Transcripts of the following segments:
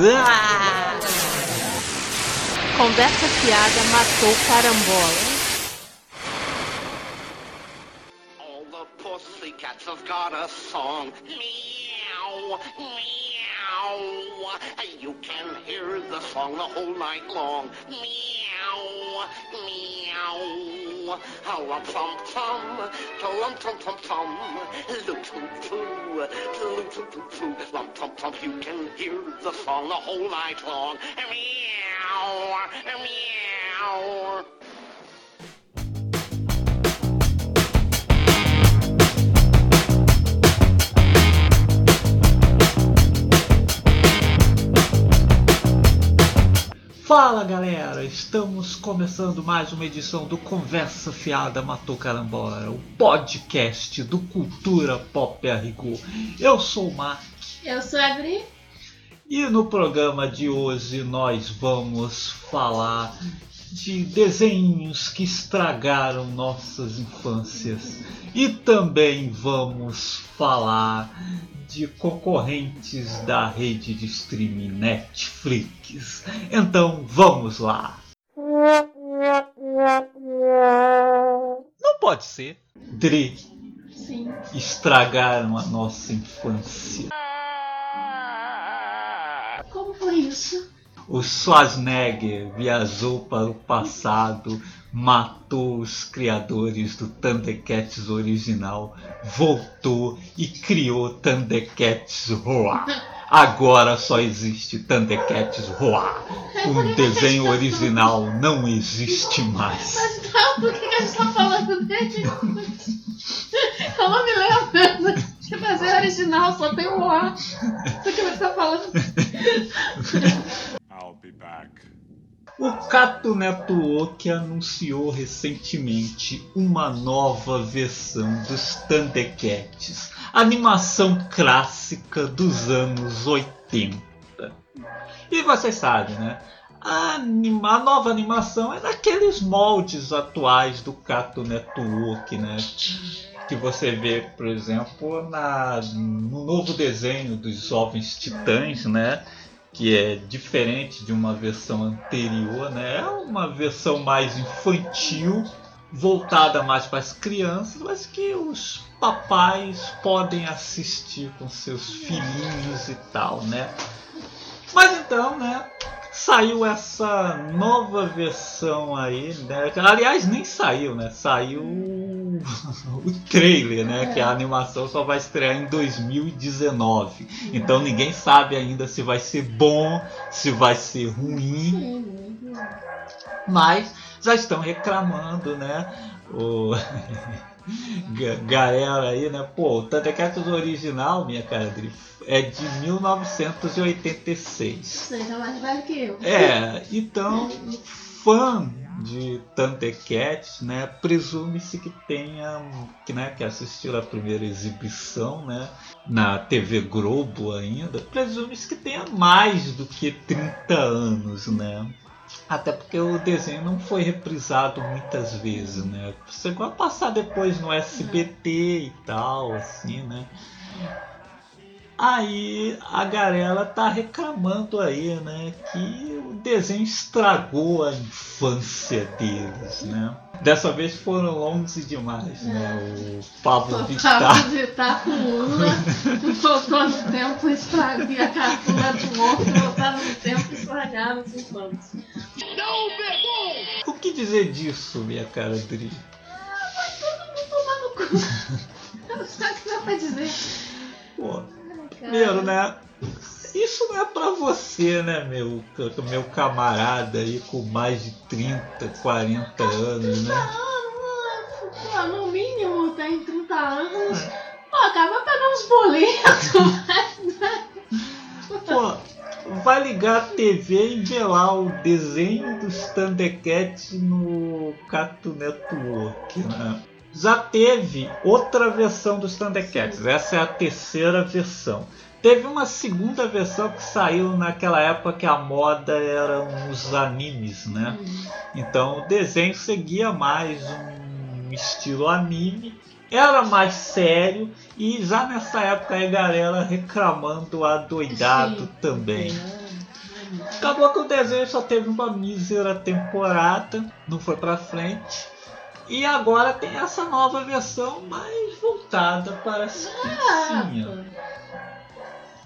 Ah! Conversa fiada matou carambola. All the pussycats have got a song. Meow, meow. You can hear the song the whole night long. Meow, meow. How a pom pom, tom tom tom tom, loo too too, loo too too too, lum tom tom. You can hear the song the whole night long. Meow, meow. Fala galera, estamos começando mais uma edição do Conversa Fiada Matou Carambola, o podcast do Cultura Pop a Rigor. Eu sou o Mark Eu sou a Bri. e no programa de hoje nós vamos falar de desenhos que estragaram nossas infâncias e também vamos falar de concorrentes da rede de streaming Netflix. Então vamos lá! Não pode ser. Dre Sim. estragaram a nossa infância. Como foi isso? O Schwarzenegger viajou para o passado, matou os criadores do Thundercats original, voltou e criou Thundercats Roar. Agora só existe Thundercats Roar. O desenho original não existe mais. Mas tá, por que a gente tá falando dele? Eu não me lembro. Que desenho original só tem o A. Por que você tá falando? I'll be back. O Cato Network anunciou recentemente uma nova versão dos Thundercats, animação clássica dos anos 80. E vocês sabem, né? A, anima- a nova animação é daqueles moldes atuais do Cato Network, né? Que você vê, por exemplo, na, no novo desenho dos Jovens Titãs, né? Que é diferente de uma versão anterior, né? É uma versão mais infantil, voltada mais para as crianças, mas que os papais podem assistir com seus filhinhos e tal, né? Mas então, né? Saiu essa nova versão aí, né? Aliás, nem saiu, né? Saiu o trailer, né? Que a animação só vai estrear em 2019. Então ninguém sabe ainda se vai ser bom, se vai ser ruim, mas já estão reclamando, né? O Ga- galera aí, né? Pô, o Thundercats original, minha cara, é de 1986. Você tá mais velho que eu. É, então, fã de Thundercats, né, presume-se que tenha, que, né, que assistiu a primeira exibição, né, na TV Globo ainda, presume-se que tenha mais do que 30 anos, né. Até porque o desenho não foi reprisado muitas vezes, né? Chegou a passar depois no SBT e tal, assim, né? Aí a galera tá reclamando aí, né? Que o desenho estragou a infância deles, né? Dessa vez foram longos demais, né? O Pablo Vittar. Tava de tá com Lula, voltou no tempo, estraguei a cartula do outro, voltaram no tempo e estragaram os infantes. O que dizer disso, minha cara Dri? Tomar no cu. Sabe o que dá pra dizer? Pô, primeiro, né? Isso não é pra você, né, meu, meu camarada aí com mais de 30, 40 anos, né? Pô, no mínimo tem 30 anos. Pô, cara, vai pegar uns boletos. Pô, vai ligar a TV e ver lá o desenho dos Thundercats no Cartoon Network, né? Já teve outra versão dos Thundercats, essa é a terceira versão. Teve uma segunda versão que saiu naquela época que a moda eram os animes, né? Então o desenho seguia mais um estilo anime era mais sério e já nessa época a galera reclamando adoidado Sim. também. É. Acabou que o desenho só teve uma mísera temporada, não foi pra frente. E agora tem essa nova versão mais voltada para as criancinhas.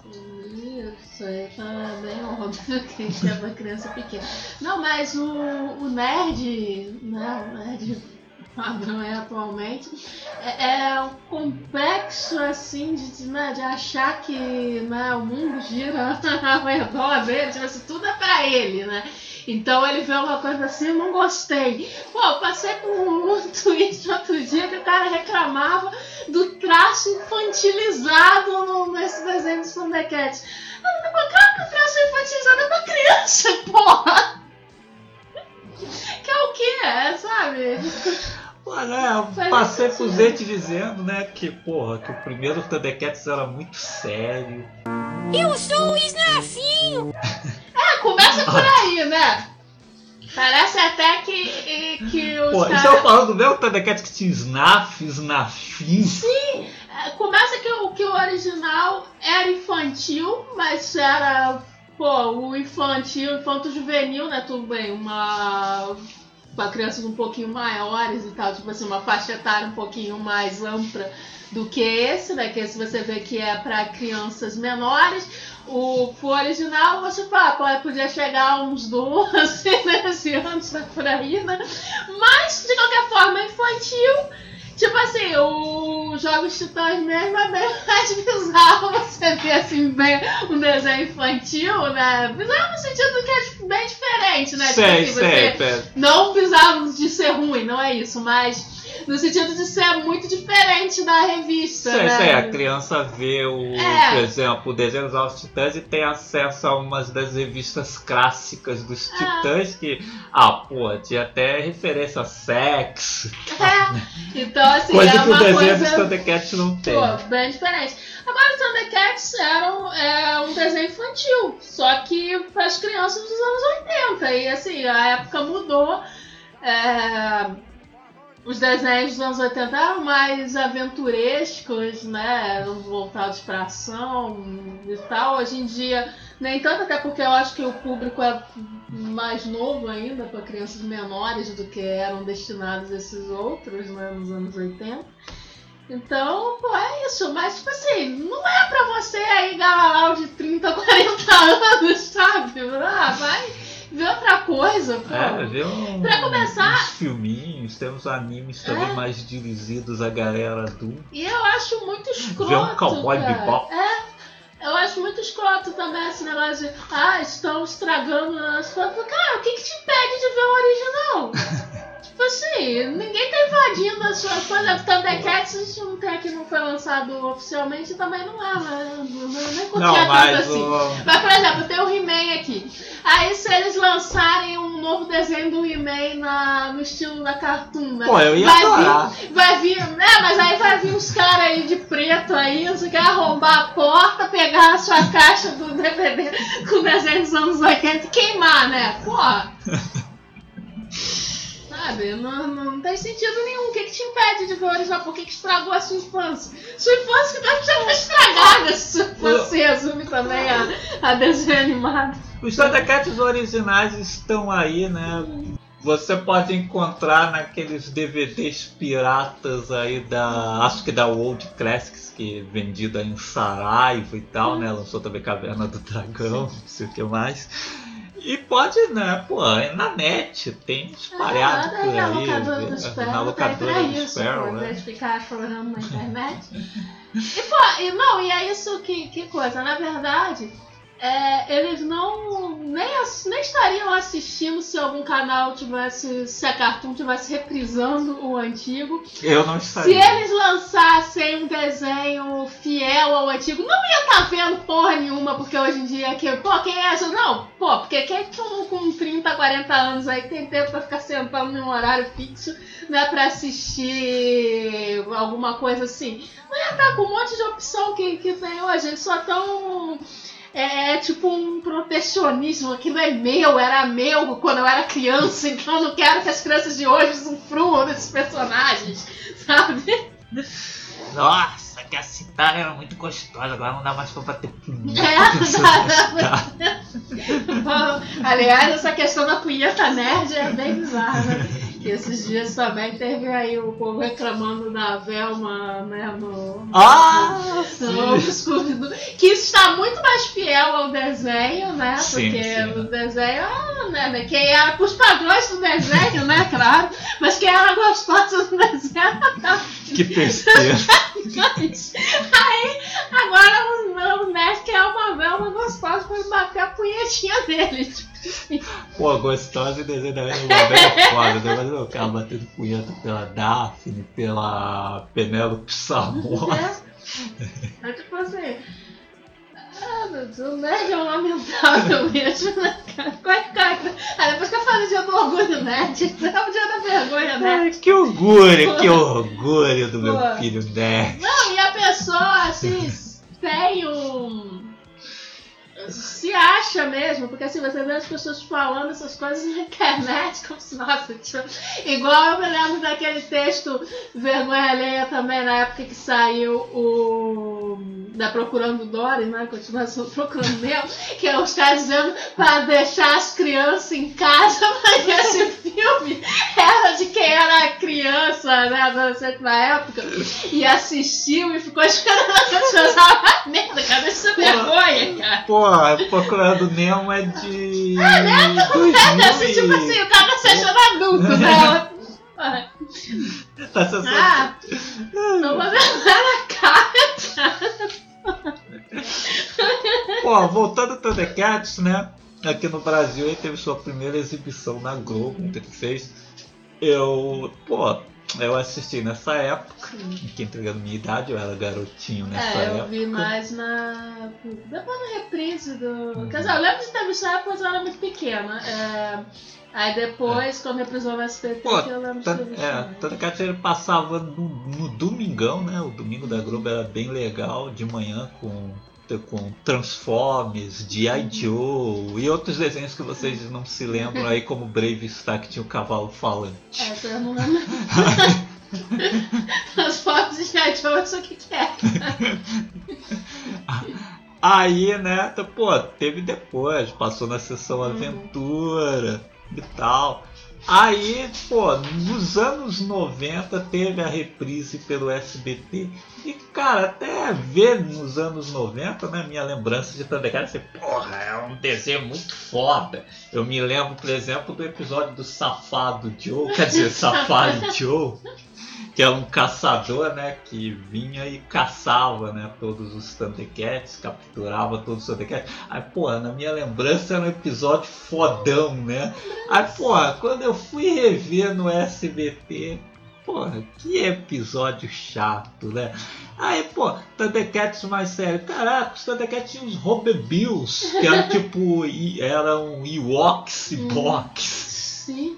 Isso tá bem óbvio que é uma criança pequena. Não, mas o, o nerd, né? O nerd padrão é atualmente, é, é um complexo assim de, né, de achar que né, o mundo gira ao redor dele, tipo assim, tudo é pra ele, né? Então ele vê uma coisa assim, eu não gostei. Pô, eu passei por um tweet outro dia que o cara reclamava do traço infantilizado no, nesse desenho do Thundercats. Claro que o traço infantilizado é pra criança, porra! Que é o que? É, sabe? Pô, né, eu Faz passei por gente dizendo, né, que, porra, que o primeiro Thundercats era muito sério. Eu sou o Snafinho! É, começa por aí, né? Parece até que, que os Pô, estão falando do mesmo Thundercats que tinha Snaf, Snafin. É, Começa que o, que o original era infantil, mas era, pô, o infantil, infanto juvenil, né? Tudo bem, uma. Para crianças um pouquinho maiores e tal, tipo assim, uma faixa etária um pouquinho mais ampla do que esse, né? Que esse você vê que é para crianças menores. O, o original, você fala, podia chegar a uns 12, 13 anos tá por aí, né? Mas, de qualquer forma, infantil. Tipo assim, os Jogos Titãs mesmo é bem mais bizarro você ver assim, bem um desenho infantil, né? Bizarro no sentido que é tipo, bem diferente, né? Tipo Sei, assim, sei, você- não bizarro de ser ruim, não é isso, mas no sentido de ser muito diferente da revista, Sei, né? a criança vê o, É. por exemplo, o desenho dos Novos Titãs e tem acesso a umas das revistas clássicas dos É. Titãs que, ah, pô, tinha até referência a sexo, É. Então, assim, coisa é que o desenho dos coisa Thundercats não tem. pô, bem diferente. Agora, o Thundercats era um, é um desenho infantil, só que para as crianças dos anos 80. E assim, a época mudou. é, os desenhos dos anos 80 eram mais aventurescos, né? Voltados para ação e tal. Hoje em dia, nem tanto, até porque eu acho que o público é mais novo ainda, para crianças menores do que eram destinados esses outros, né? Nos anos 80. Então, pô, é isso. Mas, tipo assim, não é pra você aí, galalau de 30, 40 anos, sabe? Ah, vai ver outra coisa, pô. É, vê um, Pra começar- uns filminhos, temos animes também É. mais dirigidos à galera adulta. E eu acho muito escroto. Ver um cowboy cara. bebop. É. Eu acho muito escroto também esse negócio de, ah, estão estragando as fotos. Cara, o que, que te impede de ver o original? tipo assim, ninguém tá invadindo a sua. Por exemplo, Thundercats, não tem aqui, não foi lançado oficialmente, também não é, mas eu nem curtia Não, tanto assim. o... Mas, por exemplo, tem o He-Man aqui. Aí, se eles lançarem um novo desenho do He-Man na- no estilo da Cartoon, né? Pô, eu ia vai adorar. vir, vai vir, né? Mas aí vai vir uns caras aí de preto aí, você quer arrombar a porta, pegar a sua caixa do DVD com o desenho dos anos 80 e queimar, né? Porra! Sabe? Não, não tem sentido nenhum. O que, que te impede de original? Por que, que estragou a sua infância? Sua infância que deve ser estragada se infância resume também a, a desenho animado. Os Thundercats originais estão aí, né? Você pode encontrar naqueles DVDs piratas aí da. Acho que da World Classics, que é vendida em Saraiva e tal, né? Lançou também Caverna do Dragão, não sei o que mais. E pode, né, pô, é na net, tem espalhado Ah, por aí. locadora do Sparrow na tá locadora pra do isso, Sparrow, né? ficar chorando na internet. e, pô, e não, e é isso que, que coisa, na verdade, é, eles não nem, nem estariam assistindo se algum canal tivesse, se a Cartoon tivesse reprisando o antigo. Eu não Se estaria. eles lançassem um desenho fiel ao antigo, não ia estar vendo porra nenhuma, porque hoje em dia que, pô, quem é essa? Não, pô, porque quem com, com 30, 40 anos aí tem tempo pra ficar sentando num horário fixo, né, pra assistir alguma coisa assim. Não ia estar com um monte de opção que, que tem hoje, eles só tão. É, é tipo um protecionismo, aquilo é meu, era meu quando eu era criança, então eu não quero que as crianças de hoje usufruam desses personagens, sabe? Nossa, que a citar era muito gostosa, agora não dá mais pra bater punheta. É, citar. Aliás, essa questão da punheta nerd é bem bizarra, né? E esses dias também teve aí o povo reclamando da Velma, né? No, Ah, no. Scooby-Doo, que está muito mais fiel ao desenho, né? Sim, Porque sim. no desenho, ah, né? né, Quem era os padrões do desenho, né? Claro. Mas quem era gostosa do desenho Que besteira. Aí, agora o, o Nerd quer uma Velma gostosa pra bater a punhetinha dele. Pô, gostosa e desenho da Velma é foda, né? Mas eu ficava batendo punheta pela Daphne, pela Penélope Samora. É, é tipo assim. Ah, meu Deus, o nerd é um lamentável mesmo, né, cara? Coitado. Aí depois que eu falei dia do orgulho nerd, é o dia da vergonha Ai, nerd. que orgulho, que orgulho do meu Pô. filho nerd. Não, e a pessoa, assim, tem um. Se acha mesmo, porque assim, você vê as pessoas falando essas coisas na internet, como se, nossa, tipo, igual eu me lembro daquele texto Vergonha Alheia também, na época que saiu o. da Procurando Dory, né? Continuação Procurando Nemo, que é os caras dizendo para deixar as crianças em casa, mas esse filme era de quem era criança, né? Adolescente na época, e assistiu e ficou esperando pessoas falar merda, cara, isso é vergonha, cara. Procurando Nemo é de. Ah, né? É assim, tipo assim, o cara se achando adulto, né? Tá sendo... Ah, não vou ver na cara, cara. Pô, voltando ao Thundercats, né? Aqui no Brasil ele teve sua primeira exibição na Globo em 36. Eu, pô, eu assisti nessa época, que entregando minha idade, eu era garotinho nessa É, eu época. vi mais na. Depois na reprise do. Quer dizer, eu lembro de ter visto na época, mas eu era muito pequena. É, Aí depois, quando reprisou no SBT, Pô, que eu lembro de ter visto. É, mais. Thundercats ele passava no, no domingão, né? O domingo da Globo era bem legal, de manhã com, com Transformers, G.I. Joe e outros desenhos que vocês não se lembram aí, como Brave Star, que tinha o cavalo falante. Essa eu não lembro. Transportes de Jet, eu sei o que que é. Aí, né, pô, teve depois, passou na sessão Uhum. Aventura e tal. Aí, pô, nos anos 90 teve a reprise pelo SBT. E, cara, até ver nos anos 90, né, minha lembrança de Thundercats, assim, porra, é um desenho muito foda. Eu me lembro, por exemplo, do episódio do Safado Joe, quer dizer, Safari Joe, que é um caçador, né, que vinha e caçava, né, todos os Thundercats, capturava todos os Thundercats. Aí, pô, na minha lembrança era um episódio fodão, né? Aí, pô, quando eu fui rever no SBT, porra, que episódio chato, né? Aí, pô, Thundercats mais sério. Caraca, os Thundercats tinham os Robobills, que eram tipo, eram Ewoks e Hum. Box. Sim.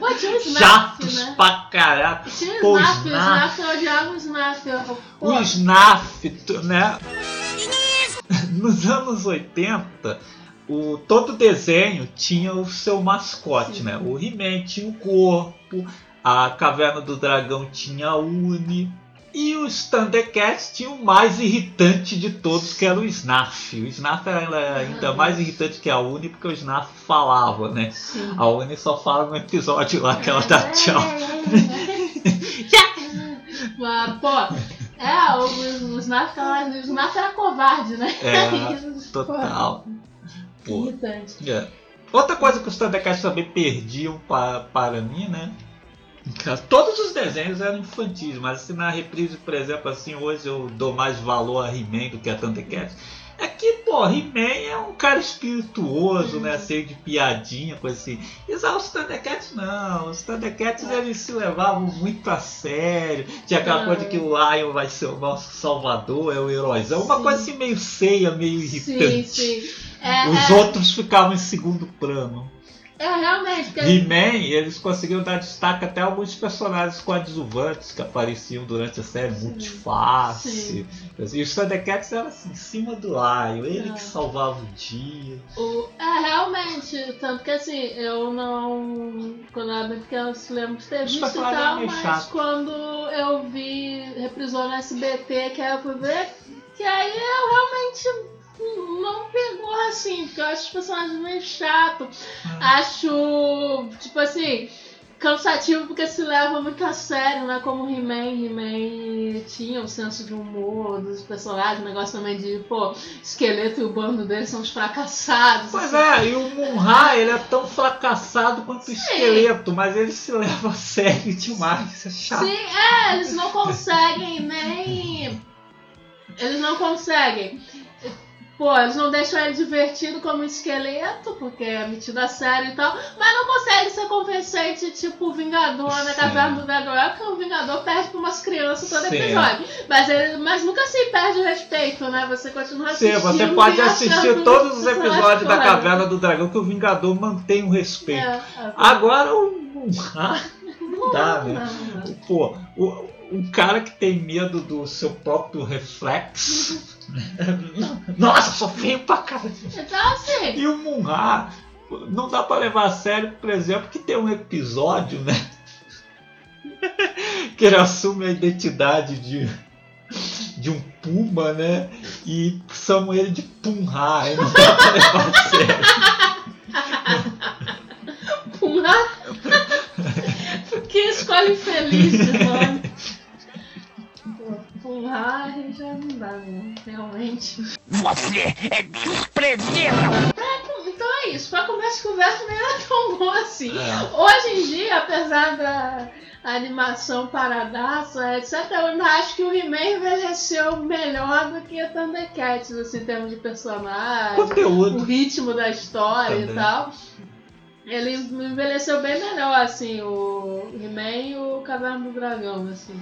Pô, tinha o Snap, Chatos né? pra caraca. Tinha Pô, o o Snap, o. Snap, eu odiava o Snap. eu- Pô, O Snaf, né? Nos anos 80, o, todo desenho tinha o seu mascote, Sim. né? O He-Man tinha o corpo, a Caverna do Dragão tinha a Uni. E os Thundercats tinham o mais irritante de todos, que era o Snaf. O Snaf era ainda- ainda mais irritante que a Uni, porque o Snaf falava, né? sim. A Uni só fala no episódio lá que ela dá tchau. Mas, pô, é, o, o ficava- o Snap era covarde, né? É, Total. Irritante. É. Outra coisa que os Thundercats também perdiam para, para mim, né? Todos os desenhos eram infantis, mas assim, na reprise, por exemplo, assim, hoje eu dou mais valor a He-Man do que a Thundercats. É que, pô, He-Man é um cara espirituoso, né? Cheio de piadinha, coisa assim. E já os Thundercats não. Os Thundercats eles se levavam muito a sério. Tinha aquela Ah. coisa que o Lion vai ser o nosso salvador, é o heróizão. Uma Sim. coisa assim meio feia, meio Sim, irritante. sim. É, Os é, outros ficavam em segundo plano. É, realmente. Porque... He-Man, eles conseguiram dar destaque até a alguns personagens coadjuvantes que apareciam durante a série, Multiface. Sim. E os Thundercats eram assim, em cima do Lion, ele É. que salvava o dia. O- é, realmente. Tanto que assim, eu não. Quando eu era bem pequena, eu se lembro de ter Os visto e personagens tal, mas chatos. quando eu vi, reprisou no SBT, que aí eu fui ver, que aí eu realmente não pegou assim, porque eu acho os personagens meio chato. Ah. Acho, tipo assim, cansativo porque se leva muito a sério, né? Como He-Man, He-Man tinha o senso de humor dos personagens, o negócio também de, pô, esqueleto e o bando deles são os fracassados. Pois assim. é, e o Munra, ele é tão fracassado quanto o esqueleto, mas ele se leva a sério demais, é chato. Sim, é, eles não conseguem nem. Eles não conseguem. Pô, eles não deixam ele divertido como esqueleto, porque é metido a sério e tal, mas não consegue ser convincente, tipo o Vingador na Sim. Caverna do Dragão. É porque o Vingador perde pra umas crianças todo Sim. episódio. Mas, ele, mas nunca se perde o respeito, né? Você continua Sim, assistindo. você pode assistir todos os episódios da. Caverna do Dragão que o Vingador mantém o respeito. É, é. Agora o não dá, né? Pô, o, um cara que tem medo do seu próprio reflexo. Nossa, sou feio pra caralho. Então, assim, E o Munra, não dá pra levar a sério, por exemplo, que tem um episódio, né? que ele assume a identidade de, de um puma, né? E chamam ele de Punha, e não dá pra levar a sério. Punha. que escolha infeliz de nome. Pô, Punha já não dá, né? Realmente. Você é desprezível! Com- então é isso. Pra começar a conversa nem era tão bom assim. É. Hoje em dia, apesar da animação paradaça, etc., eu ainda acho que o He-Man envelheceu melhor do que a Thundercats, assim, em termos de personagem. o Conteúdo. ritmo da história Também. e tal. Ele envelheceu bem melhor, assim, o He-Man e o Caverna do Dragão, assim.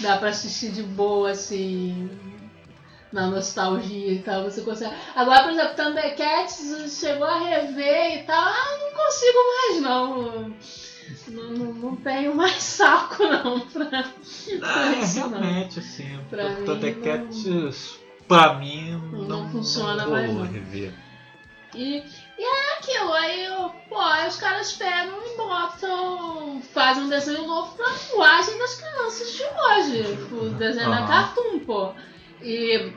Dá pra assistir de boa, assim, na nostalgia e tal, você consegue. Agora, por exemplo, Thundercats chegou a rever e tal, ah, não consigo mais não. Não, não, não tenho mais saco não pra, pra É, isso não. realmente, assim, Pra Thundercats, pra mim, Não não, funciona não mais, não. E, e é aquilo, aí eu- pô, aí os caras pegam e botam, fazem um desenho novo pra linguagem das crianças de hoje. O desenho da Aham. Cartoon, pô. E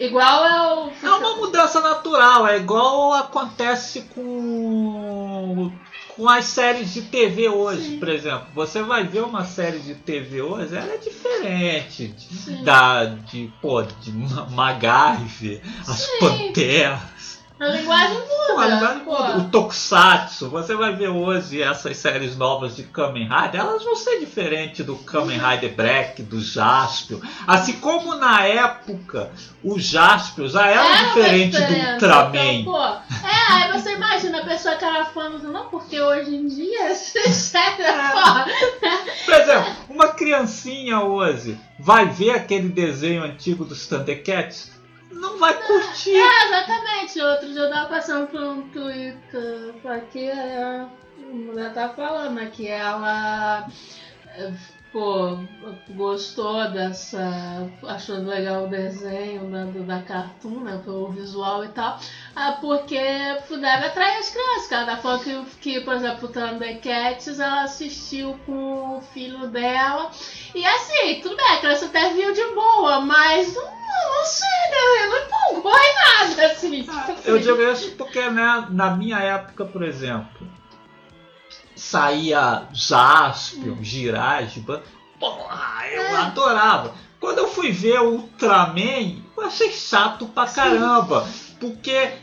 igual é o. É uma mudança natural, é igual acontece com, com as séries de TV hoje, Sim. por exemplo. Você vai ver uma série de TV hoje, ela é diferente Sim. da, de, pô, de Ma- MacGyver, as Sim. Panteras. A linguagem muda. Pô, a linguagem muda. O Tokusatsu, você vai ver hoje essas séries novas de Kamen Rider, elas vão ser diferentes do Kamen Rider Black, do Jaspion. Assim como na época o Jaspion já era, Era diferente do Ultraman. Então, pô, é, aí você imagina a pessoa que era fã não, porque hoje em dia, sério, pô, Por exemplo, uma criancinha hoje vai ver aquele desenho antigo dos Thundercats, não vai curtir. É, exatamente. Outro dia eu tava passando por um Twitter aqui, a mulher tava falando né, que ela eh, pô, gostou dessa. achou legal o desenho do- da Cartoon, né? O visual e tal. ah, Porque deve atrair as crianças, cara. Ela falou que, que, por exemplo, o Thundercats ela assistiu com o filho dela. E assim, tudo bem, a criança até viu de boa, mas não, não sei, né? Não empolgou em nada, assim. tipo Ah, Eu digo isso porque né, na minha época, por exemplo, saía Jaspion, Giragiba, porra, eu É. adorava. Quando eu fui ver o Ultraman, eu achei chato pra caramba, porque é-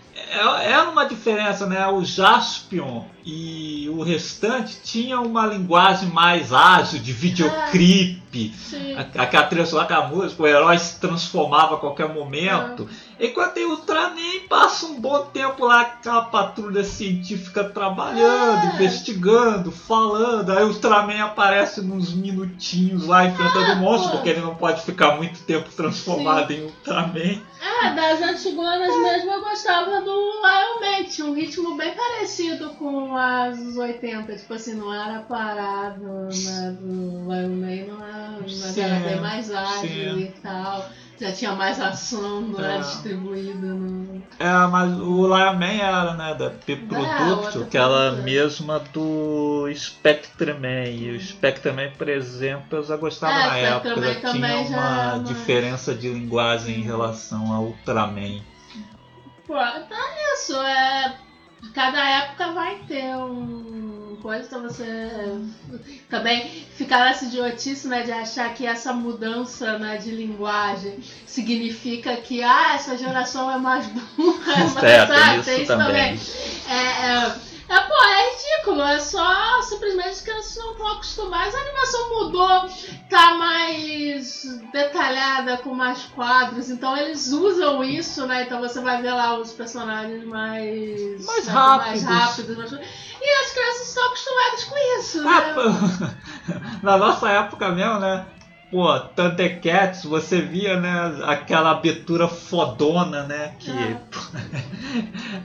era uma diferença, né? O Jaspion e o restante tinham uma linguagem mais ágil, de videoclipe, Sim. a- aquela trilha sonora, aquela música, o herói se transformava a qualquer momento. Enquanto tem o Ultraman, passa um bom tempo lá, aquela patrulha científica trabalhando, É. investigando, falando. Aí o Ultraman aparece nos minutinhos lá enfrentando o monstro, pô. porque ele não pode ficar muito tempo transformado em Ultraman. É, das antigonas mesmo eu gostava do Lion Man, tinha um ritmo bem parecido com as dos 80, tipo assim, não era parado, né, do Lion Man, não era, mas era bem mais ágil sim. e tal. Já tinha mais ação, não É. era distribuído. Não... É, mas o Lion Man era, né, da P Production, outra que era mesma do Spectreman. E o Spectreman, por exemplo, eu já gostava É, na época, já tinha uma diferença de linguagem em relação ao Ultraman. Pô, então é isso, é. Cada época vai ter um coisa, então você também ficar nessa idiotice, né, de achar que essa mudança né, de linguagem significa que ah, essa geração é mais burra, é mais Certo, sabe, isso tem isso também. É, é, é, pô, é ridículo, é só simplesmente que eles não estão acostumados. A animação mudou, tá mais detalhada, com mais quadros, então eles usam isso, né? Então você vai ver lá os personagens mais, Mais né, rápidos. mais rápidos. mais- E as crianças estão acostumadas com isso, Ah, né? na nossa época mesmo, né? Pô, Thundercats, você via, né, aquela abertura fodona, né, que é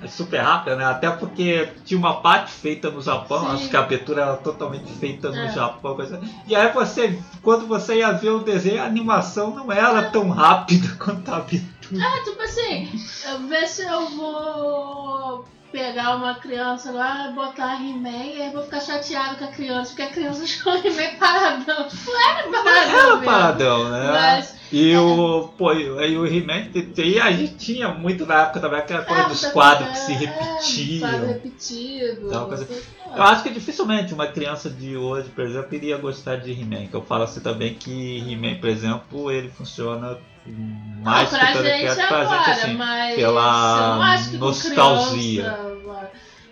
super rápida, né, até porque tinha uma parte feita no Japão, Sim. acho que a abertura era totalmente feita no É. Japão, coisa- e aí você, quando você ia ver o desenho, a animação não era tão rápida quanto a abertura. É, tipo assim, eu ver se eu vou pegar uma criança lá e botar He-Man e aí vou ficar chateado com a criança, porque a criança achou He-Man paradão. Não era paradão. Era mesmo. paradão, né? Mas, E o, pô, e o He-Man, e a gente tinha muito na época também aquela coisa é, dos quadros que se é, repetiam. quadro repetido. Tal coisa. Eu acho que dificilmente uma criança de hoje, por exemplo, iria gostar de He-Man. Que eu falo assim também que He-Man, por exemplo, ele funciona mais não, que pra todo gente que pra agora, gente assim. mas pela nostalgia. criança,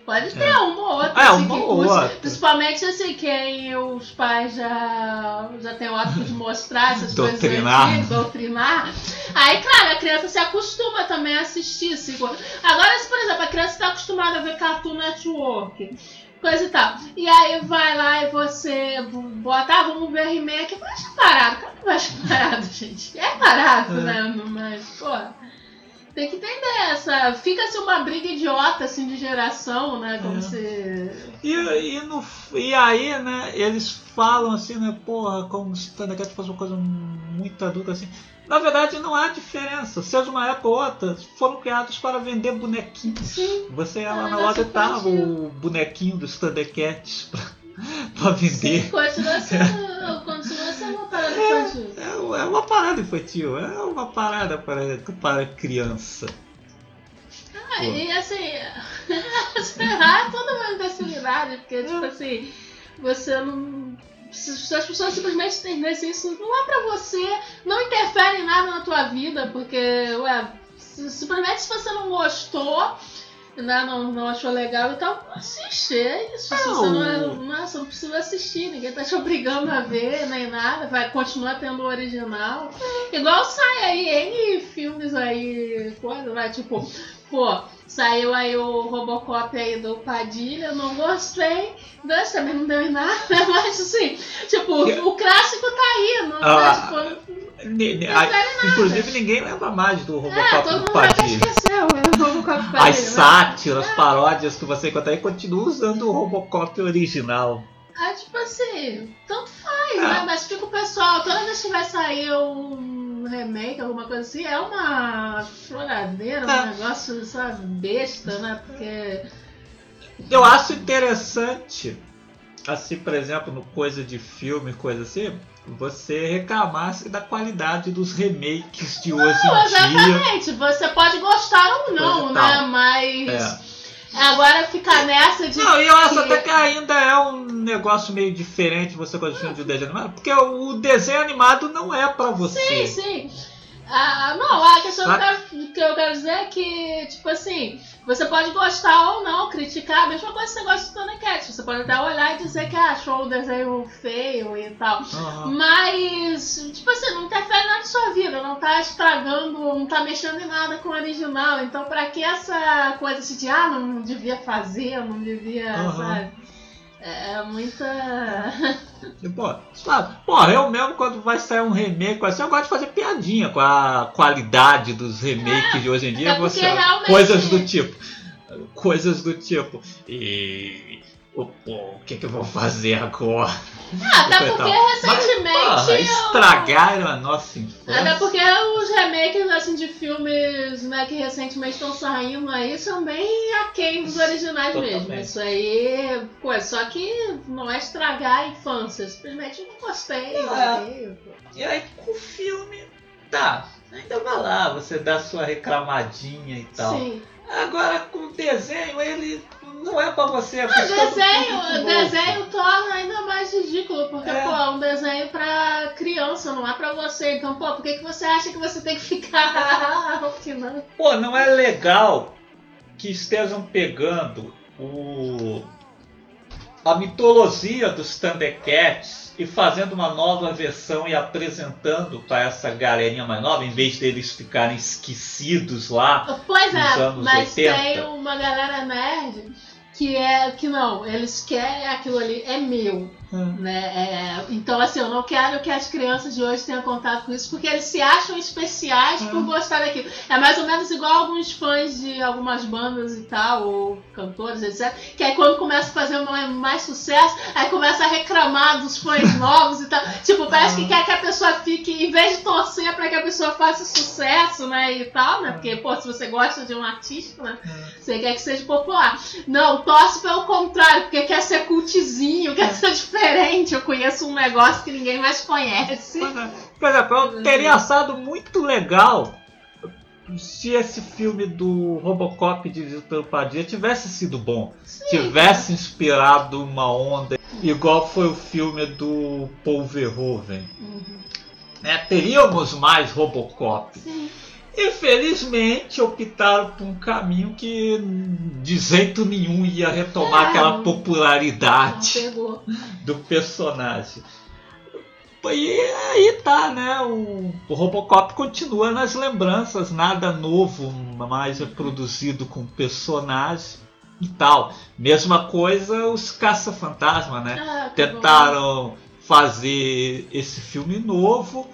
Pode ter uma ou outra. É, assim, uma ou outra. Principalmente assim, quem os pais já, já têm o hábito de mostrar essas Doutrinar. coisas antigas, doutrinar. Aí, claro, a criança se acostuma também a assistir. Assim, agora, se, por exemplo, a criança está acostumada a ver Cartoon Network, coisa e tal. E aí vai lá e você bota, ah, vamos ver aqui. Vai achar parado. Claro que vai achar parado, gente. É parado, É. né? Mas, pô. Tem que entender essa. Fica assim uma briga idiota assim de geração, né? Como É. se. E, e, no, e aí, né, eles falam assim, né, porra, como se Thundercats fosse uma coisa muito adulta assim. Na verdade, não há diferença. Seja uma época ou outra, foram criados para vender bonequinhos. Sim. Você ia lá Ah, na loja e tava o bonequinho dos Thundercats pra, pra vender. Continua sendo. continua sendo uma parada infantil. É, é uma parada infantil, é uma parada para, para criança. Ah, e assim. lá, é toda uma imbecilidade, porque, tipo assim, você não. Se as pessoas simplesmente entendessem isso, não é pra você, não interfere em nada na tua vida, porque, ué, simplesmente se você não gostou, né, não, não achou legal e tal, assiste, é isso. Se você não, é, não, é- você não precisa assistir, ninguém tá te obrigando a ver, nem nada, vai continuar tendo o original. Igual sai aí N filmes aí, coisa, vai, tipo, pô, saiu aí o Robocop aí do Padilha, eu não gostei, Deus também não deu em nada, mas assim, tipo, o clássico tá aí, não Ah, tá, tipo, inclusive, ninguém lembra mais do é, Robocop todo do Padilha. esqueceu o Robocop Padilha. As mas- sátiras, paródias que você encontra aí continuam usando o Robocop original. Ah, tipo assim, tanto faz, É. né? Mas fica o pessoal, toda vez que vai sair um remake, alguma coisa assim, é uma choradeira, É. um negócio, sabe, besta, né? Porque. Eu acho interessante, assim, por exemplo, no coisa de filme, coisa assim, você reclamasse da qualidade dos remakes de hoje Não, em dia. exatamente, você pode gostar ou não, né? Mas. Agora ficar nessa de. Não, e eu acho até que ainda é um negócio meio diferente você quando filme de desenho animado, porque o desenho animado não é pra você. Sim, sim. Ah, não, a questão que eu, quero, que eu quero dizer é que, tipo assim, você pode gostar ou não, criticar, a mesma coisa que você gosta de Thundercats. Você pode até olhar e dizer que ah, achou o desenho feio e tal. Mas, tipo assim, não interfere nada na sua vida, não tá estragando, não tá mexendo em nada com o original. Então, pra que essa coisa assim de, ah, não devia fazer, não devia, sabe? É muita. E, pô, sabe, porra, eu mesmo quando vai sair um remake assim, eu gosto de fazer piadinha com a qualidade dos remakes de hoje em dia. É porque você, realmente- coisas do tipo. Coisas do tipo. E. o- Pô, o que, que eu vou fazer agora? Ah, até porque recentemente. Porra, eu- estragaram a nossa infância. Até porque os remakes assim, de filmes né, que recentemente estão saindo aí são bem aquém dos originais Totalmente. mesmo. Isso aí, pô, só que não é estragar a infância, simplesmente não gostei. É. E aí com o filme, tá, ainda vai lá, você dá sua reclamadinha e tal. Sim. Agora com o desenho, ele não é pra você O acostumar desenho, o desenho torna ainda mais ridículo, porque, É. pô, é um desenho pra criança, não é pra você. Então, pô, por que, que você acha que você tem que ficar opinando? Pô, não é legal que estejam pegando o a mitologia dos Thundercats e fazendo uma nova versão e apresentando para essa galerinha mais nova, em vez deles ficarem esquecidos lá. Pois Nos é, anos mas 80. tem uma galera nerd que é que não, eles querem aquilo ali, é meu. Né? É, então, assim, eu não quero que as crianças de hoje tenham contato com isso, porque eles se acham especiais por gostar daquilo. É mais ou menos igual alguns fãs de algumas bandas e tal, ou cantores, etc. Que aí quando começa a fazer mais, mais sucesso, aí começa a reclamar dos fãs novos e tal. Tipo, parece que quer que a pessoa fique, em vez de torcer pra que a pessoa faça sucesso, né? E tal, né? Porque, pô, se você gosta de um artista, né? Você quer que seja popular. Não, torce pelo contrário, porque quer ser cultizinho, quer ser diferente. Eu conheço um negócio que ninguém mais conhece. Por exemplo, eu teria achado muito legal se esse filme do Robocop dirigido pelo Padilha tivesse sido bom. Tivesse inspirado uma onda igual foi o filme do Paul Verhoeven. Uhum. né? Teríamos mais Robocop. Sim. Infelizmente optaram por um caminho que de jeito nenhum ia retomar É, aquela popularidade do personagem. E aí tá, né? O, Robocop continua nas lembranças, nada novo, mais reproduzido com o personagem e tal. Mesma coisa os Caça-Fantasma, né? Ah, que bom. Tentaram fazer esse filme novo.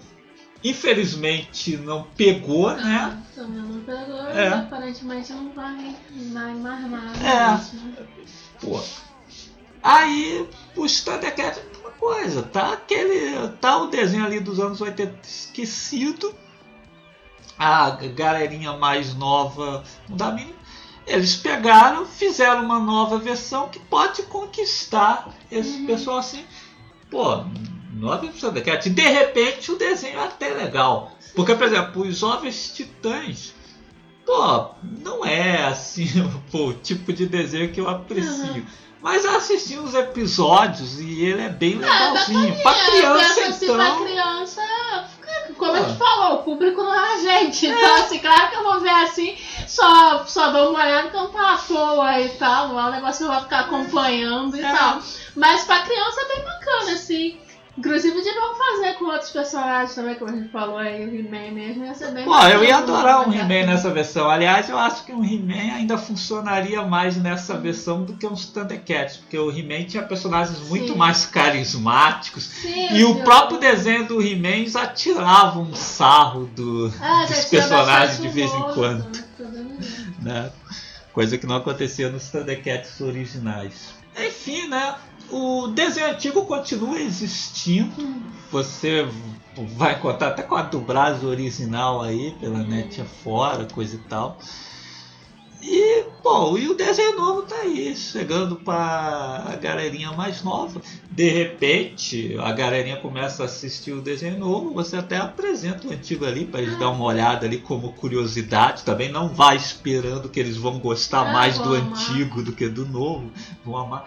Infelizmente não pegou, né? Ah, também não pegou. É. e Aparentemente não vai mais mais nada. É. né? Pô. Aí o Thundercats é uma coisa, tá aquele. tá o desenho ali dos anos 80 esquecido. A galerinha mais nova não dá mínimo. Eles pegaram, fizeram uma nova versão que pode conquistar esse Uhum. pessoal assim. Pô, nova versão do Thundercats. E de repente o desenho é até legal. Porque, por exemplo, os Jovens Titãs. Pô, não é assim pô, o tipo de desenho que eu aprecio. Mas eu assisti uns episódios e ele é bem legalzinho. pra É, criança, assim, então. pra criança, como a Ah. gente falou, o público não é a gente. Então, assim, claro que eu vou ver assim, só, só dou uma olhada quando tá à toa e tal. Não é um negócio que eu vou ficar acompanhando e É. tal. Mas pra criança é bem bacana, assim. Inclusive de não fazer com outros personagens também, como a gente falou aí, o He-Man mesmo, ia ser bem Pô, eu ia adorar um? He-Man nessa versão. Aliás, eu acho que um He-Man ainda funcionaria mais nessa versão do que uns Thundercats, porque o He-Man tinha personagens muito Sim. mais carismáticos. Sim, E o próprio desenho do He-Man já tirava um sarro do, Ah, dos personagens de vez em quando. né? Né? Coisa que não acontecia nos Thundercats originais. Enfim, né? O desenho antigo continua existindo. Você vai contar até com a dublagem original aí pela net afora, coisa e tal. E, bom, e o desenho novo tá aí, chegando para a galerinha mais nova. De repente, a galerinha começa a assistir o desenho novo, você até apresenta o antigo ali para eles dar uma olhada ali como curiosidade. Também não vai esperando que eles vão gostar Ah, mais do amar. antigo do que do novo. Vão amar.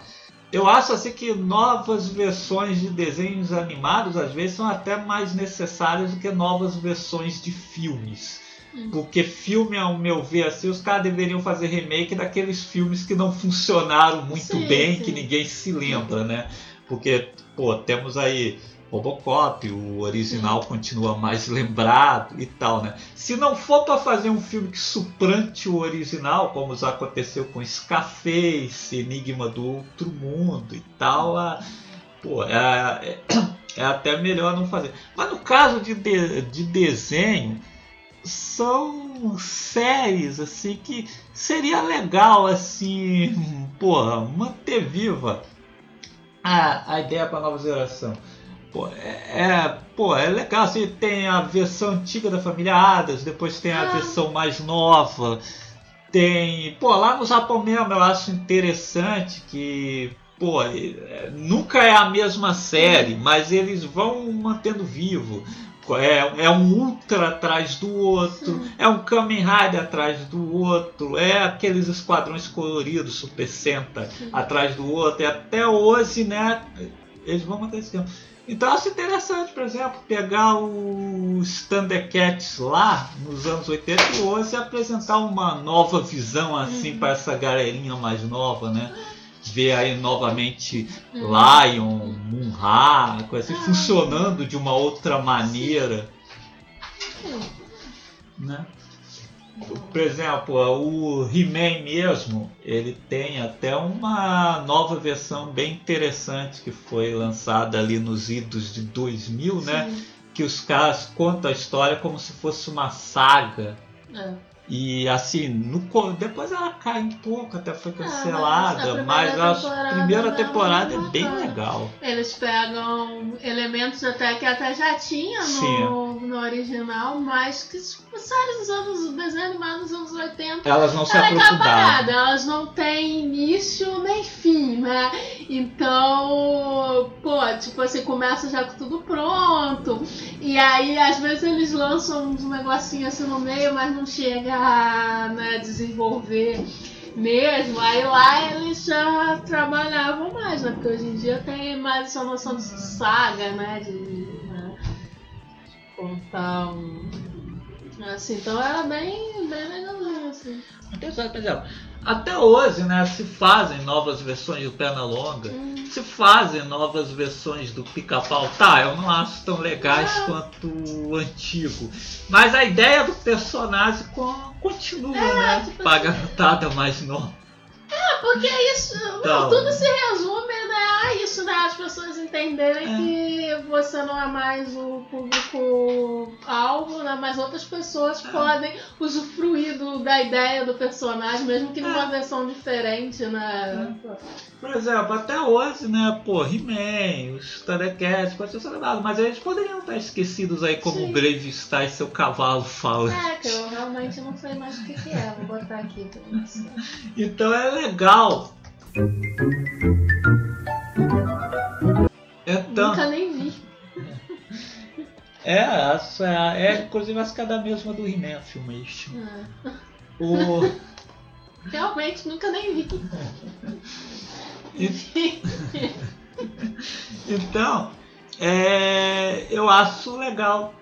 Eu acho assim que novas versões de desenhos animados às vezes são até mais necessárias do que novas versões de filmes. Hum. Porque filme, ao meu ver, assim, os caras deveriam fazer remake daqueles filmes que não funcionaram muito Sim, bem, sim. que ninguém se lembra, né? Porque, pô, temos aí Robocop, o original continua mais lembrado e tal, né? Se não for para fazer um filme que suplante o original, como já aconteceu com Scarface, Enigma do Outro Mundo e tal, a, pô, é, é, é até melhor não fazer. Mas no caso de, de, de desenho, são séries assim que seria legal assim, porra, manter viva a, a ideia para nova geração. Pô, é, é, pô, é legal, assim, tem a versão antiga da família Adams, depois tem a Ah. versão mais nova. Tem. Pô, lá no Japão mesmo eu acho interessante que. Pô, é, nunca é a mesma série, mas eles vão mantendo vivo. É, é um Ultra atrás do outro, é um Kamen Rider atrás do outro, é aqueles esquadrões coloridos Super Senta atrás do outro, e até hoje, né? Eles vão manter esse tempo. Então acho interessante, por exemplo, pegar os Thundercats lá nos anos 80 e hoje apresentar uma nova visão assim para essa galerinha mais nova, né? Ver aí novamente Lion, Munra, coisa assim, funcionando de uma outra maneira. Né? Por exemplo, o He-Man mesmo, ele tem até uma nova versão bem interessante que foi lançada ali nos idos de 2000, né? Que os caras contam a história como se fosse uma saga. É. E assim, no depois ela cai um pouco, até foi mas a cancelada, primeira mas a temporada primeira dela temporada é é bem legal. Eles pegam elementos até que até já tinha no, no original, mas que séries dos anos, o desenho animado dos anos 80 Elas não se ela é aprofundaram. parada, elas não têm início nem fim, né? Então, pô, tipo assim, começa já com tudo pronto. E aí, às vezes, eles lançam uns negocinhos assim no meio, mas não chega a né, desenvolver mesmo. Aí lá eles já trabalhavam mais, né? Porque hoje em dia tem mais essa noção de saga, né? De né, contar um. Assim, então era bem, bem legalzinho, assim. Interessante, por exemplo, até hoje, né, se fazem novas versões do Perna Longa, se fazem novas versões do Pica-Pau. Tá, eu não acho tão legais quanto o antigo. Mas a ideia do personagem co- continua, né? tipo Pra assim. garotada mais nova. Porque é isso, Então. tudo se resume né, a isso, né? As pessoas entenderem É. que você não é mais o público-alvo, né? Mas outras pessoas É. podem usufruir do- da ideia do personagem, mesmo que numa É. versão diferente, né? Por exemplo, até hoje, né, pô, He-Man, os Thundercats, pode ser celebrado, mas eles poderiam estar esquecidos aí como Sim. o Brave Star e seu cavalo fala. É, que eu realmente não sei mais o que, que é. Vou botar aqui pra você. Então é legal. Então, Nunca nem vi. é, essa é, é inclusive acho que é da mesma do He-Man Filmation. É. O, Realmente nunca nem vi. então, é, eu acho legal.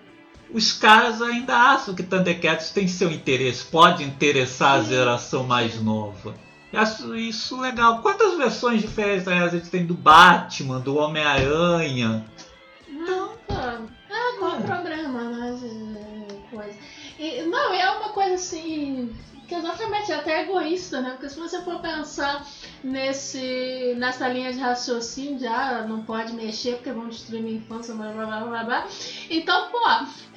Os caras ainda acham que Thundercats tem seu interesse, pode interessar a Sim. geração mais nova. Eu acho isso legal. Quantas versões diferentes aliás, a gente tem do Batman, do Homem-Aranha? Não, cara. Ah, qual é o problema, né? de Coisa. E, não, é uma coisa assim. Que exatamente é até egoísta, né? Porque se você for pensar nesse, nessa linha de raciocínio, já não pode mexer porque vão destruir minha infância, blá blá blá blá blá. Então, pô,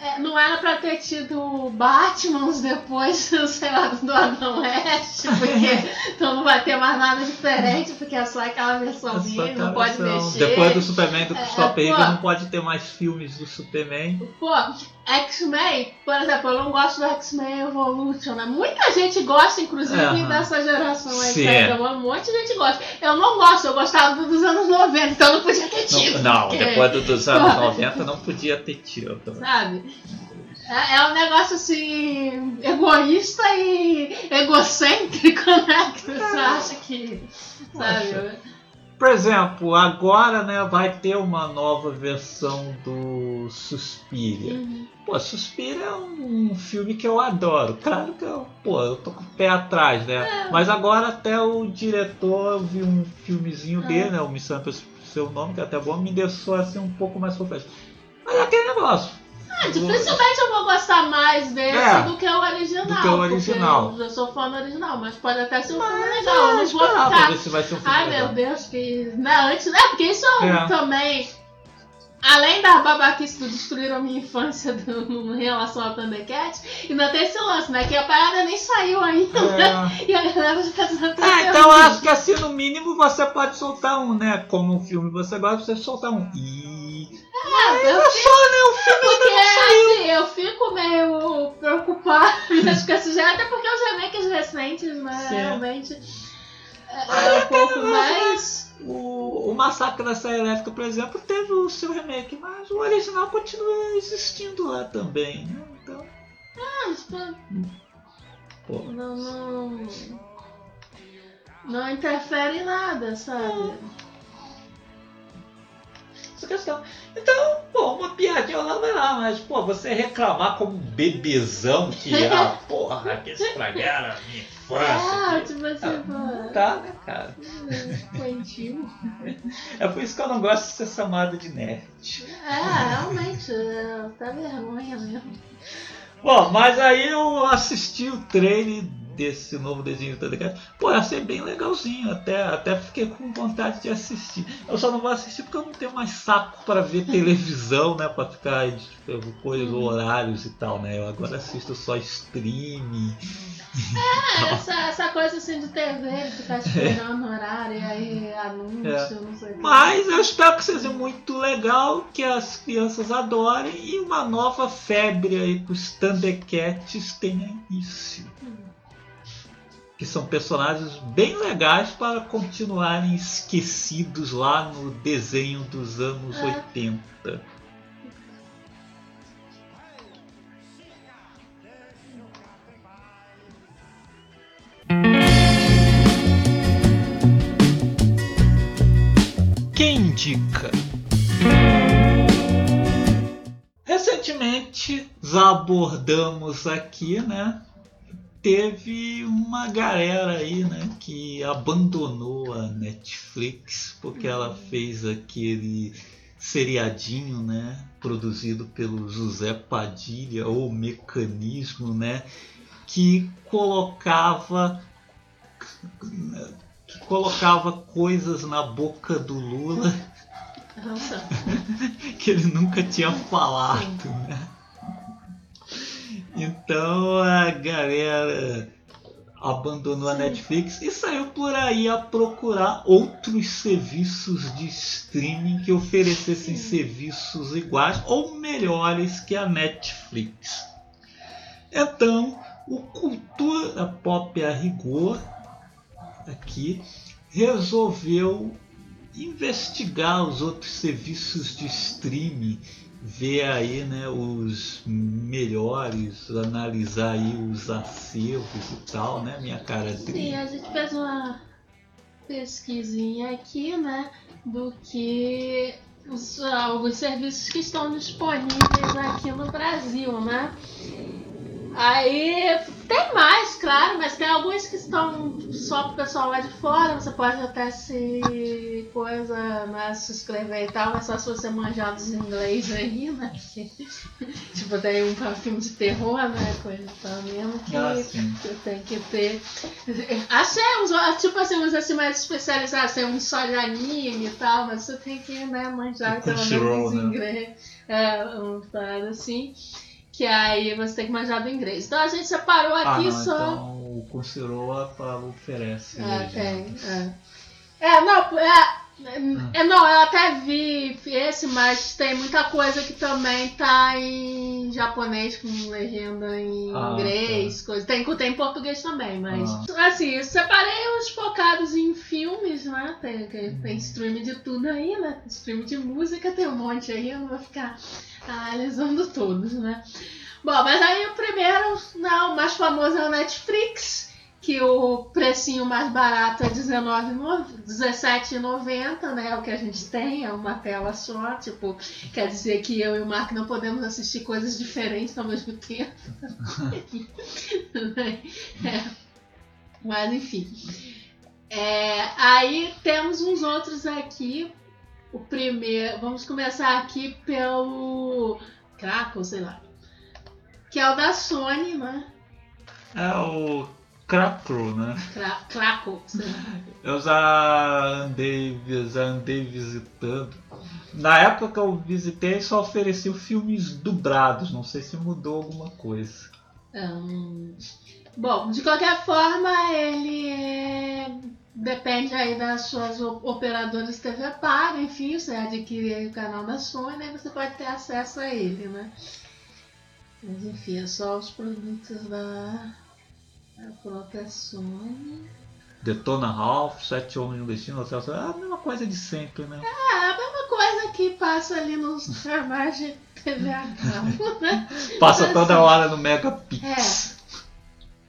é, não era pra ter tido Batmans depois, sei lá, do Adão West, porque então não vai ter mais nada diferente, porque é só aquela versãozinha, Essa ele não pode versão. mexer. Depois do Superman do É, Christopher pô. Reeve não pode ter mais filmes do Superman. Pô, X-Men, por exemplo, eu não gosto do X-Men Evolution, né? Muita gente gosta, inclusive, Aham. dessa geração aí, Sim. certo? Um monte de gente gosta. Eu não gosto, eu gostava dos anos 90, então não podia ter tido. Não, não porque, depois do- dos anos 90 não podia ter tido. Sabe? É, é um negócio assim, egoísta e egocêntrico, né? Que você acha que. Sabe? Por exemplo, agora né, vai ter uma nova versão do Suspiria. Uhum. Pô, Suspiria é um filme que eu adoro. Claro que eu, pô, eu tô com o pé atrás, né? É. Mas agora até o diretor, eu vi um filmezinho É. dele, né? O Missão seu nome, que é até bom, me deixou assim um pouco mais confiante. Mas é aquele negócio. Ah, dificilmente eu vou gostar mais desse É, do que o original. do que o original. porque Eu sou fã do original, mas pode até ser um filme Mas legal. Eu é, não vou ficar. ver se vai ser um filme Ai legal. meu Deus, que. Não, antes. É, porque isso É. também. Além da babaquice do destruir a minha infância do, em relação ao Thundercat, ainda tem esse lance, né? Que a parada nem saiu ainda. É. E a galera já tá dizendo que É, é então acho que assim, no mínimo, você pode soltar um, né? Como um filme você gosta, você soltar um. E. É, eu Olha só, né? O filme Porque ainda não saiu. assim, eu fico meio preocupada que esse já, até porque os remakes recentes, né, Sim. realmente é, é um pouco mais. O, o Massacre da Serra Elétrica, por exemplo, teve o seu remake, mas o original continua existindo lá também, né? Então, Ah, tipo, pô. não, não, não interfere em nada, sabe? essa questão. Então, pô, uma piadinha lá vai lá, mas, pô, você reclamar como um bebezão que, ah, porra, que estragaram a minha Ah, infância. tipo assim, pô. tá, né, cara? Infantil. É por isso que eu não gosto de ser chamado de nerd. É, realmente, tá vergonha mesmo. Bom, mas aí eu assisti o trailer desse novo desenho do Thundercats. Pô, eu achei bem legalzinho, até, até fiquei com vontade de assistir. Eu só não vou assistir porque eu não tenho mais saco para ver televisão, né? Pra ficar tipo, coisas, horários e tal, né? Eu agora assisto só streaming. É, essa, essa coisa assim de TV, de ficar esperando horário e aí anúncio, não sei o que. Mas eu espero que seja muito legal, que as crianças adorem e uma nova febre aí que os Thundercats tenha início. Que são personagens bem legais para continuarem esquecidos lá no desenho dos anos É. 80. Quem indica? Recentemente abordamos aqui, né? Teve uma galera aí, né, que abandonou a Netflix porque ela fez aquele seriadinho, né, produzido pelo José Padilha ou Mecanismo, né, que colocava que colocava coisas na boca do Lula que ele nunca tinha falado, né? Então a galera abandonou a. Netflix e saiu por aí a procurar outros serviços de streaming que oferecessem serviços iguais ou melhores que a Netflix. Então, o Cultura Pop a Rigor aqui resolveu investigar os outros serviços de streaming, ver aí né, os melhores, analisar aí os acervos e tal, né, minha cara sim, a gente fez uma pesquisinha aqui, né, do que os, alguns serviços que estão disponíveis aqui no Brasil, né? Aí tem mais, claro, mas tem alguns que estão só pro pessoal lá de fora. Você pode até se coisa, né, se inscrever e tal, mas só se você manjar dos inglês aí, né? Porque, tipo, tem um pra filme de terror, né? Coisa tal mesmo que Ah, você tem que ter. Achei uns, tipo assim, uns assim mais especializados, tem uns só de anime e tal, mas você tem que, né, manjar pelo menos né? inglês. É, parada assim. Que aí você tem que manjar do inglês. Então a gente separou Ah, aqui não, só. então o Consiroa oferece. É, legenda. tem. É. É, não, é, é, não, eu até vi esse, mas tem muita coisa que também tá em japonês com legenda em Ah, inglês, coisa. Tem, tem em português também, mas. Ah. Assim, eu separei os focados em filmes, né? Tem, tem, tem stream de tudo aí, né? Stream de música tem um monte aí, eu não vou ficar analisando todos, né? Bom, mas aí o primeiro, não, o mais famoso é o Netflix que o precinho mais barato é R$17,90, né? O que a gente tem, é uma tela só. Tipo, quer dizer que eu e o Marco não podemos assistir coisas diferentes ao mesmo tempo. É. Mas enfim. É, aí temos uns outros aqui o primeiro. Vamos começar aqui pelo. Crackle, sei lá. Que é o da Sony, né? É o Crackle, né? Cra. Eu já andei, já andei visitando. Na época que eu visitei, só ofereciam filmes dublados. Não sei se mudou alguma coisa. Hum, bom, de qualquer forma, ele é- depende aí das suas operadoras TV paga, enfim, você adquire o canal da Sony, aí você pode ter acesso a ele, né? Mas enfim, é só os produtos da, da própria Sony. Detona Ralph, Sete Homens no Destino, Hotel Céu, é a mesma coisa de sempre, né? É a mesma coisa que passa ali nos canais de TV a cabo, né? Passa Mas, toda assim, hora no Megapix.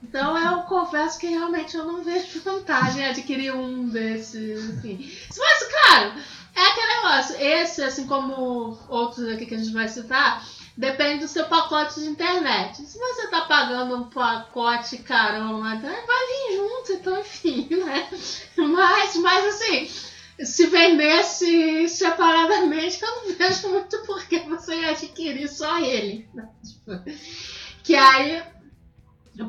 Então eu confesso que realmente eu não vejo vantagem em adquirir um desses, enfim. Mas, claro, é aquele negócio. Esse, assim como outros aqui que a gente vai citar, depende do seu pacote de internet. Se você tá pagando um pacote carão internet, vai vir junto, então enfim, né? Mas, mas assim, se vendesse separadamente, eu não vejo muito por que você adquirir só ele. né? Tipo, Que aí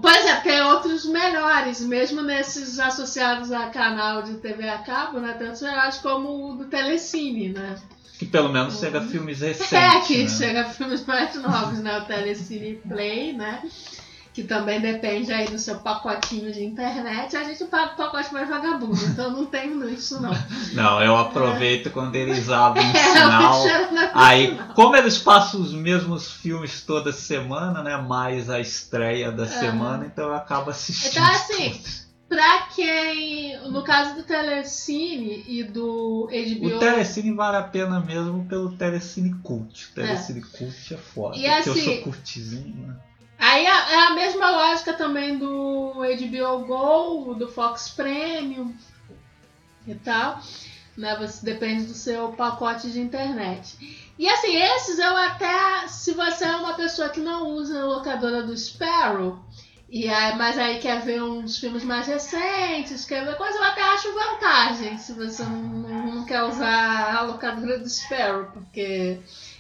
por exemplo, tem outros melhores, mesmo nesses associados a canal de TV a cabo, né? Tantos melhores como o do Telecine, né? Que pelo menos chega filmes É, recentes. que né? chega filmes mais novos, né? O Telecine Play, né? Que também depende aí do seu pacotinho de internet. A gente paga o pacote mais vagabundo, então não tem isso não. Não, eu aproveito quando eles abrem um É, o sinal. é Aí, como eles passam os mesmos filmes toda semana, né? Mais a estreia da semana, então eu acabo assistindo. Então, assim, pra quem. No caso do Telecine e do HBO. O Telecine vale a pena mesmo pelo Telecine Cult. O Telecine Cult é foda. E porque eu assim- sou curtizinho, né? Aí é é a mesma lógica também do HBO Go, do Fox Premium e tal. Né? Você depende do seu pacote de internet. E assim, esses eu até. Se você é uma pessoa que não usa a locadora do Sparrow, e aí, mas aí quer ver uns filmes mais recentes, quer ver coisa, eu até acho vantagem se você não, não quer usar a locadora do Sparrow, porque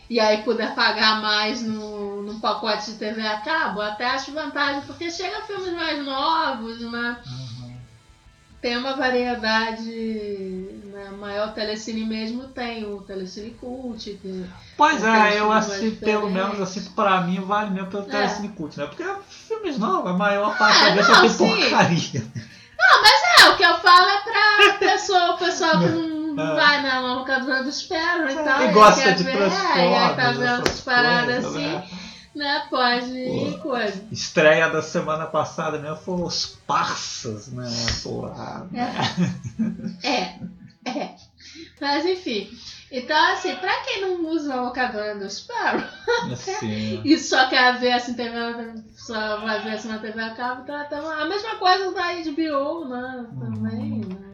e aí puder pagar mais no, no pacote de TV a cabo, até acho vantagem, porque chega filmes mais novos, né? Uhum. Tem uma variedade né, maior, Telecine mesmo tem o Telecine Cult, que Pois é, eu mais pelo menos assim, pra mim vale mesmo pelo É. Telecine Cult, né? Porque filmes novos, a maior parte Ah, da vez só não, tem sim. porcaria. É, o que eu falo é pra pessoa, o pessoal que não É. vai na locadora do Sparrow e tal. E gosta quer de ver, é, e tá vendo essas paradas coisas, assim, né? né? Pode ir coisa. Estreia da semana passada mesmo foram os Parsas, né? Porra, É, é. Mas enfim. Então, assim, pra quem não usa a locadora do Sparrow assim. e só quer ver assim, TV, só vai ver assim na TV a cabo, tá, tá a mesma coisa da HBO, né? Também, Uhum. né?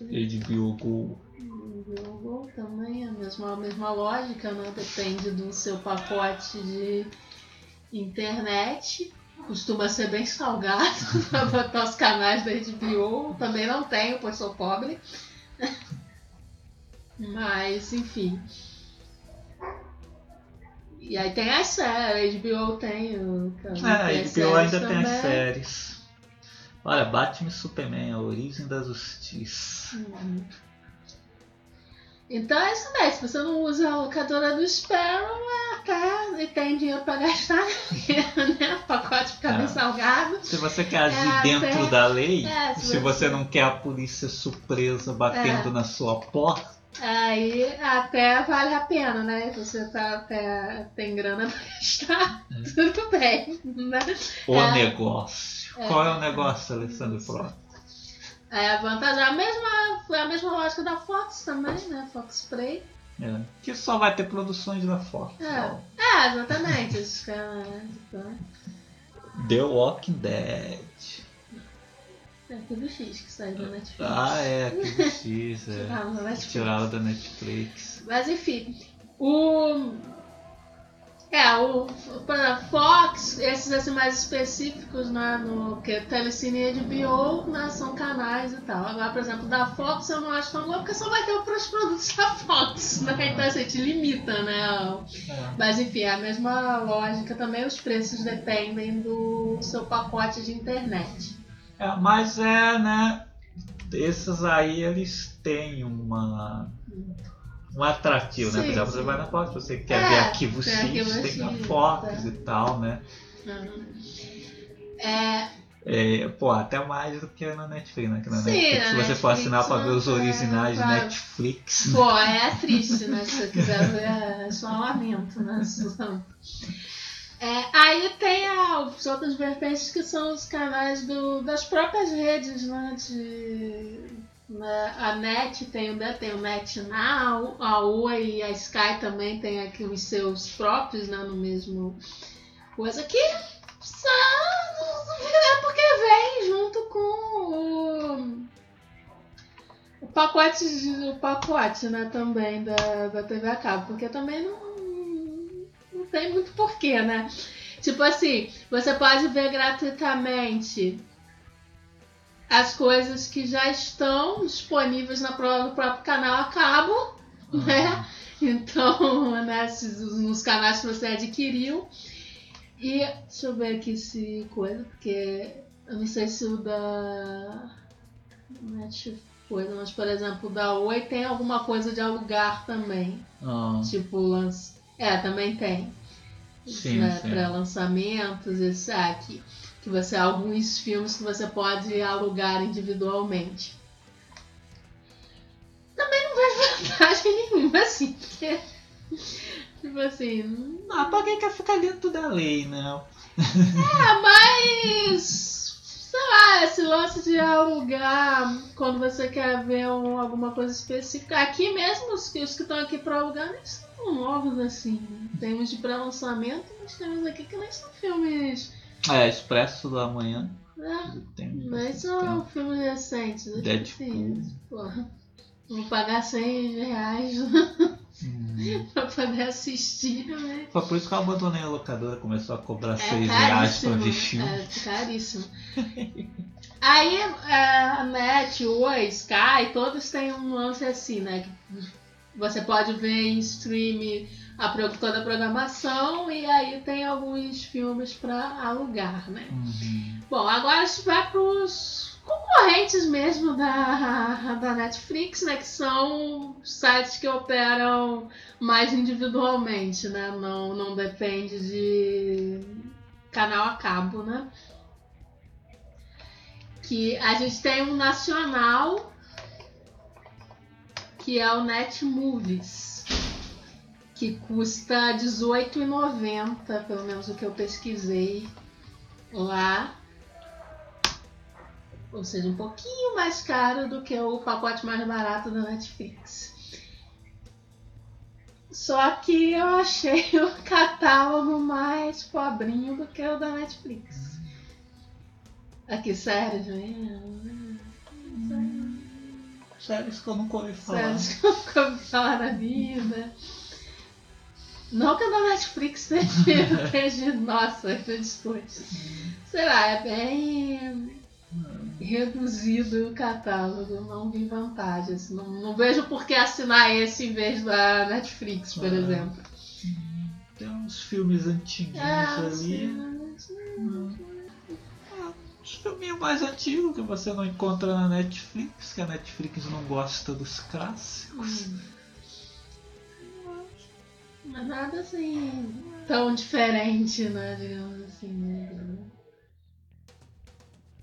HBO Go. HBO Go também é a mesma, a mesma lógica, né? Depende do seu pacote de internet. Costuma ser bem salgado pra botar os canais da HBO. Também não tenho, pois sou pobre. Mas, enfim. E aí tem as séries, a HBO tem. o- também É, a HBO ainda séries tem as também. séries. Olha, Batman e Superman, a origem da justiça. Uhum. Então é isso mesmo, se você não usa a locadora do Sparrow, é até e tem dinheiro pra gastar, né? Pacote fica bem É. salgado. Se você quer agir É, dentro tem- da lei, é, se você não quer a polícia surpresa batendo É. na sua porta, Aí até vale a pena, né? Você tá até tem grana pra gastar, tudo bem, né? o É. negócio. É. Qual é o negócio, Alessandro Frota? Aí a vantagem é a mesma, foi a mesma lógica da Fox também, né? Fox Play. É, que só vai ter produções da Fox. É. É, exatamente. Esses caras, então, The Walking Dead. é tudo X que saiu da Netflix. Ah, é, aquele X, é. Da Netflix. Tiraram da Netflix. Mas enfim, o. É, o para Fox, esses assim mais específicos, né, no que Telecine e HBO, né, são canais e tal. Agora, por exemplo, da Fox eu não acho tão bom porque só vai ter os produtos da Fox, né? Então assim, te limita, né? Mas enfim, é a mesma lógica também, os preços dependem do seu pacote de internet. É, mas é, né? Esses aí eles têm uma um atrativo, né? Por Sim, exemplo, sim. você vai na Fox, você quer É, ver arquivo X, arquivo tem na X, Fox é. e tal, né? Uhum. É, É, pô, até mais do que na Netflix, né? Que na Sim, Netflix, na se você for assinar pra ver os é, originais de claro. Netflix. Pô, é triste, né? Se você quiser ver, é só um lamento, né? É, aí tem a, os outras vertentes que são os canais do, das próprias redes, né? De, né, a NET tem o, tem o NetNow, a Oi e a Sky também tem aqui os seus próprios, né? No mesmo coisa que é porque vem junto com o o pacote, o pacote, né, também da, da TV a cabo, porque também não, não tem muito porquê, né? Tipo assim, você pode ver gratuitamente as coisas que já estão disponíveis na, pró- no próprio canal a cabo, né? Então, né, nos canais que você adquiriu. E deixa eu ver aqui se coisa, porque eu não sei se o da Netflix coisa, mas por exemplo, o da Oi tem alguma coisa de alugar também. Ah, Tipo, lance... é, também tem. Sim, né, sim. Pré-lançamentos, esse aqui. Que você alguns filmes que você pode alugar individualmente. Também não vejo vantagem nenhuma, assim, porque. Tipo assim. ah, pra quem quer ficar dentro da lei, né? Ah, mas. Sei lá, esse lance de alugar quando você quer ver um- alguma coisa específica. Aqui mesmo, os, os que estão aqui pra alugar nem são novos assim. Tem uns de pré-lançamento, mas tem uns aqui que nem são filmes. É, Expresso da Manhã. Né? Tem Nem bastante são tempo. filmes recentes. eu Deadpool. porra, Vou pagar 100 reais Hum. pra poder assistir, né? Foi por isso que eu abandonei a locadora, começou a cobrar É 6 reais pra ver filme. É caríssimo. Aí é, a Net, o Oi, Sky, todos têm um lance assim, né? Você pode ver em stream a, toda a programação e aí tem alguns filmes pra alugar, né? Uhum. Bom, agora a gente vai pros concorrentes mesmo da, da Netflix, né? Que são sites que operam mais individualmente, né? Não, não depende de canal a cabo, né? Que a gente tem um nacional que é o Netmovies, que custa R$18,90, pelo menos o que eu pesquisei lá. Ou seja, um pouquinho mais caro do que o pacote mais barato da Netflix. Só que eu achei o catálogo mais pobrinho do que o da Netflix. Aqui, Sérgio? Séries que eu nunca ouvi falar. Sérgio, que eu nunca ouvi falar na vida. Não que o da Netflix seja, seja nossa, seja coisas. Sei lá, é bem reduzido o catálogo, não vi vantagens. Não, não vejo por que assinar esse em vez da Netflix, por Ah. exemplo. Tem uns filmes antiguinhos Ah, ali. sim, sim. Os filminhos mais antigos que você não encontra na Netflix, que a Netflix não gosta dos clássicos. Hum. Mas nada assim tão diferente, né? Digamos assim. Né?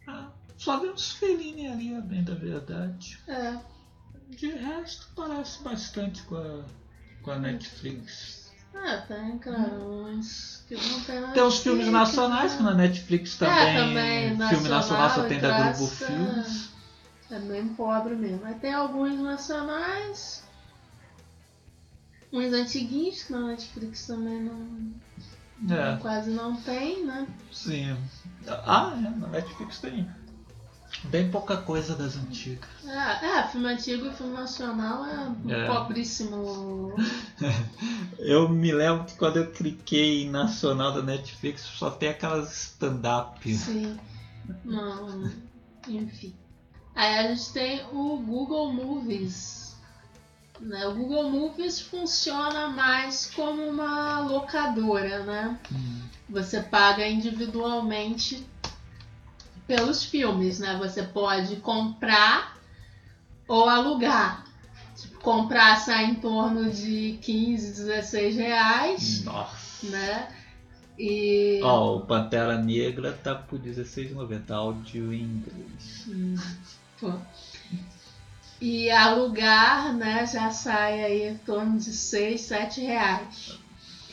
Ah, só vê uns Fellini ali, a bem da verdade. É. De resto, parece bastante com a, com a Netflix. Ah, tem, claro, uns que não tem Tem os a filmes nacionais que na Netflix também. É, também, filme nacional só nacional tem e da Globo Filmes. É bem pobre mesmo. Mas tem alguns nacionais. Uns antiguinhos que na Netflix também não, É, quase não tem, né? sim. Ah, é, na Netflix tem. Bem pouca coisa das antigas. É, é, filme antigo e filme nacional é, É. pobríssimo. Eu me lembro que quando eu cliquei em nacional da Netflix só tem aquelas stand-up. Sim. Não, enfim. Aí a gente tem o Google Movies. Né? O Google Movies funciona mais como uma locadora, né? Hum. Você paga individualmente pelos filmes, né? Você pode comprar ou alugar. Tipo, comprar sai em torno de 15, 16 reais, Nossa. né? E. Ó, o Pantera Negra tá por R$16,90, áudio em inglês. Hum, pô. E alugar, né, já sai aí em torno de 6, 7 reais.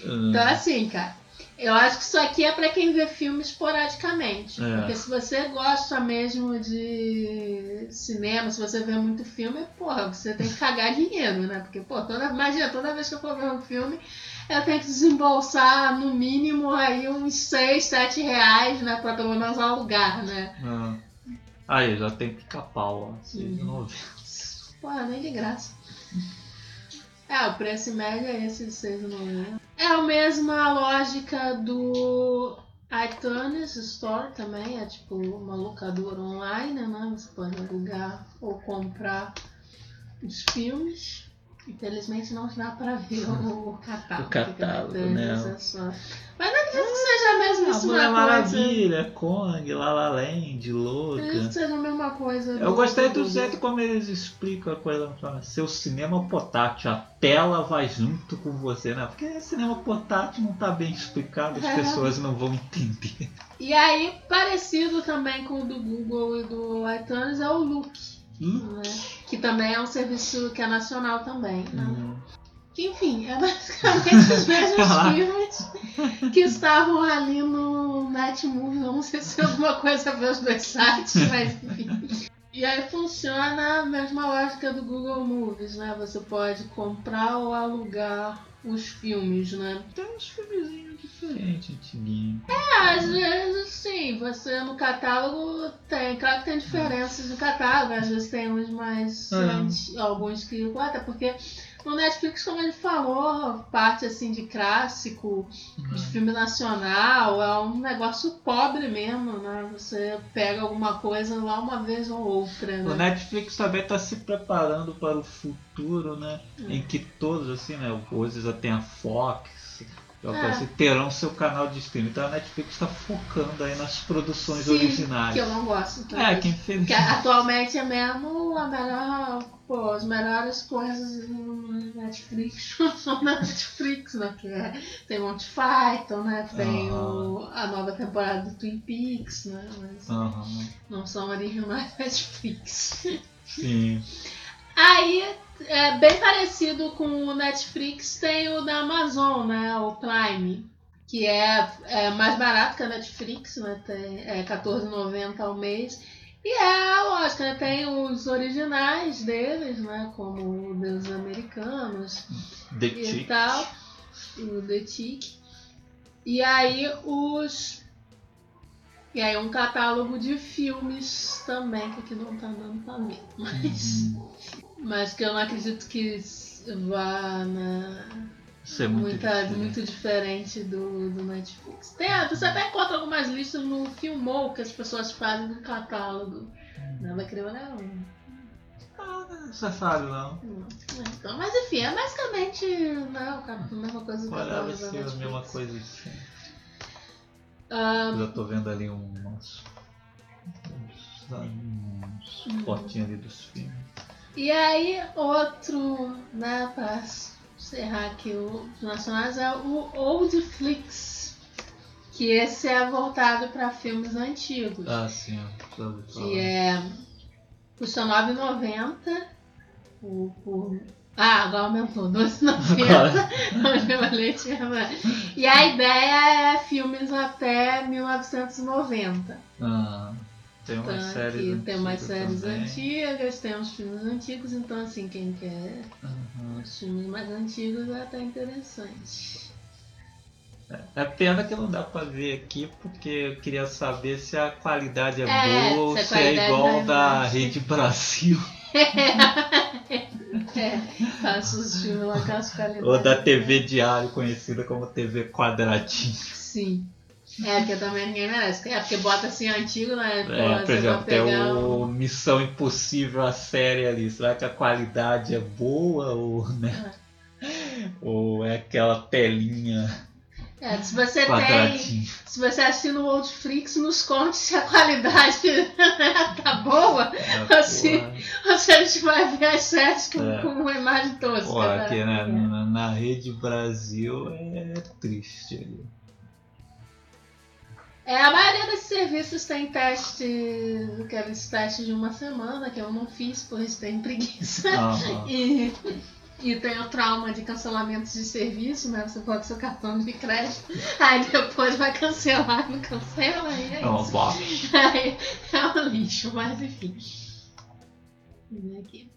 Hum, Então, assim, cara, eu acho que isso aqui é pra quem vê filme esporadicamente. É. Porque se você gosta mesmo de cinema, se você vê muito filme, porra, você tem que cagar dinheiro, né? Porque, pô, toda, imagina, toda vez que eu for ver um filme, eu tenho que desembolsar no mínimo aí uns 6, 7 reais, né? Pra pelo menos alugar, né? ah. Aí, já tem pica-pau, ó. R$6,90. Porra, nem de graça. É, o preço médio é esse de 6,90. É a mesma lógica do iTunes Store também, é tipo uma locadora online, né? Você pode alugar ou comprar os filmes. Infelizmente não dá pra ver o catálogo. O catálogo, né? iTunes é Mas não acredito que seja a mesma Ah, isso Mulher uma coisa. Maravilha, Kong, La La Land, Acredito que Louca. seja a mesma coisa. Eu gostei do jeito como eles explicam a coisa. Seu cinema portátil, a tela vai junto com você, né? Porque cinema portátil não tá bem explicado, as É. pessoas não vão entender. E aí, parecido também com o do Google e do iTunes, é o Look, Hum? Que também é um serviço que é nacional também. Né? Hum. Enfim, é basicamente os mesmos filmes que estavam ali no Netmovie. Não sei se tem alguma coisa ver os dois sites, mas enfim. E aí funciona a mesma lógica do Google Movies, né? Você pode comprar ou alugar os filmes, né? Tem uns filmezinhos diferentes, antiguinhos. Às vezes, sim, você no catálogo tem, claro que tem diferenças de catálogo, às vezes tem uns mais. Anti- alguns que. Até porque no Netflix, como gente falou, parte assim de clássico, de filme nacional, é um negócio pobre mesmo, né? Você pega alguma coisa lá uma vez ou outra, O né? Netflix também está se preparando para o futuro, né? Hum. Em que todos, assim, né? Hoje já tem a Fox, É. assim, terão seu canal de streaming. Então a Netflix está focando aí nas produções Sim, originais. Que eu não gosto. É, também. que Que infelizmente. atualmente é mesmo a melhor, pô, as melhores coisas no Netflix são na Netflix, né? Que é, tem Monty Python, né? Tem o, a nova temporada do Twin Peaks, né? Mas não são originais Netflix. sim. Aí, é bem parecido com o Netflix, tem o da Amazon, né? O Prime. Que é, é mais barato que a Netflix, né? Tem, é R$14,90 ao mês. E é a lógica, né? Tem os originais deles, né? Como o Deus Americanos The e Chick. tal. O The Tick. E aí os. E aí um catálogo de filmes também, que aqui não tá dando pra ver. Mas, Uhum. Mas que eu não acredito que vá na. Isso é muito Muita, diferente. muito diferente do, do Netflix. Tem, você até encontra algumas listas no Filmou que as pessoas fazem no catálogo. Não vai querer olhar um. Ah, Você sabe, não. Não. Então, mas enfim, é basicamente né, o ca- a mesma coisa do Olha, catálogo vai da ser a mesma coisa assim. Eu já tô vendo ali umas. uns, uns Hum. fotinhos ali dos filmes. E aí, outro, né, pra encerrar aqui os nacionais, é o Old Flix. Que esse é voltado para filmes antigos. Ah, sim, ouvi falar. Que é. Custa R$ 9,90 por, por. Ah, agora aumentou, R$ 12,90. Leite, né? e a ideia é filmes até 1990. Ah, tem umas Então, séries aqui tem umas séries também. antigas, tem uns filmes antigos, então assim, quem quer Aham. os filmes mais antigos é até interessante. É pena que não dá pra ver aqui, porque eu queria saber se a qualidade é, É, boa ou se se é igual vai da. Rede Brasil É, faço os filmes lá com as qualidades. ou da TV Diário, conhecida como TV Quadradinho. Sim. É, porque também ninguém merece. É, porque bota assim antigo, né? Pô, É, por exemplo, tem o um- Missão Impossível, a série ali. Será que a qualidade é boa ou, né? ou é aquela telinha É, se você tem. Se você assina o Oldflix, nos conte se a qualidade tá boa É, Assim, porra. ou se a gente vai ver as séries com, É. com uma imagem tosca. Pô, né? aqui né, na, na Rede Brasil é triste ali. É, a maioria desses serviços tem teste, aqueles testes de uma semana, que eu não fiz, por isso tenho preguiça. Aham. E, e tem o trauma de cancelamentos de serviço, né? Você bota seu cartão de crédito, aí depois vai cancelar, não cancela, e é É uma isso. Aí é um lixo, mas enfim. Aqui.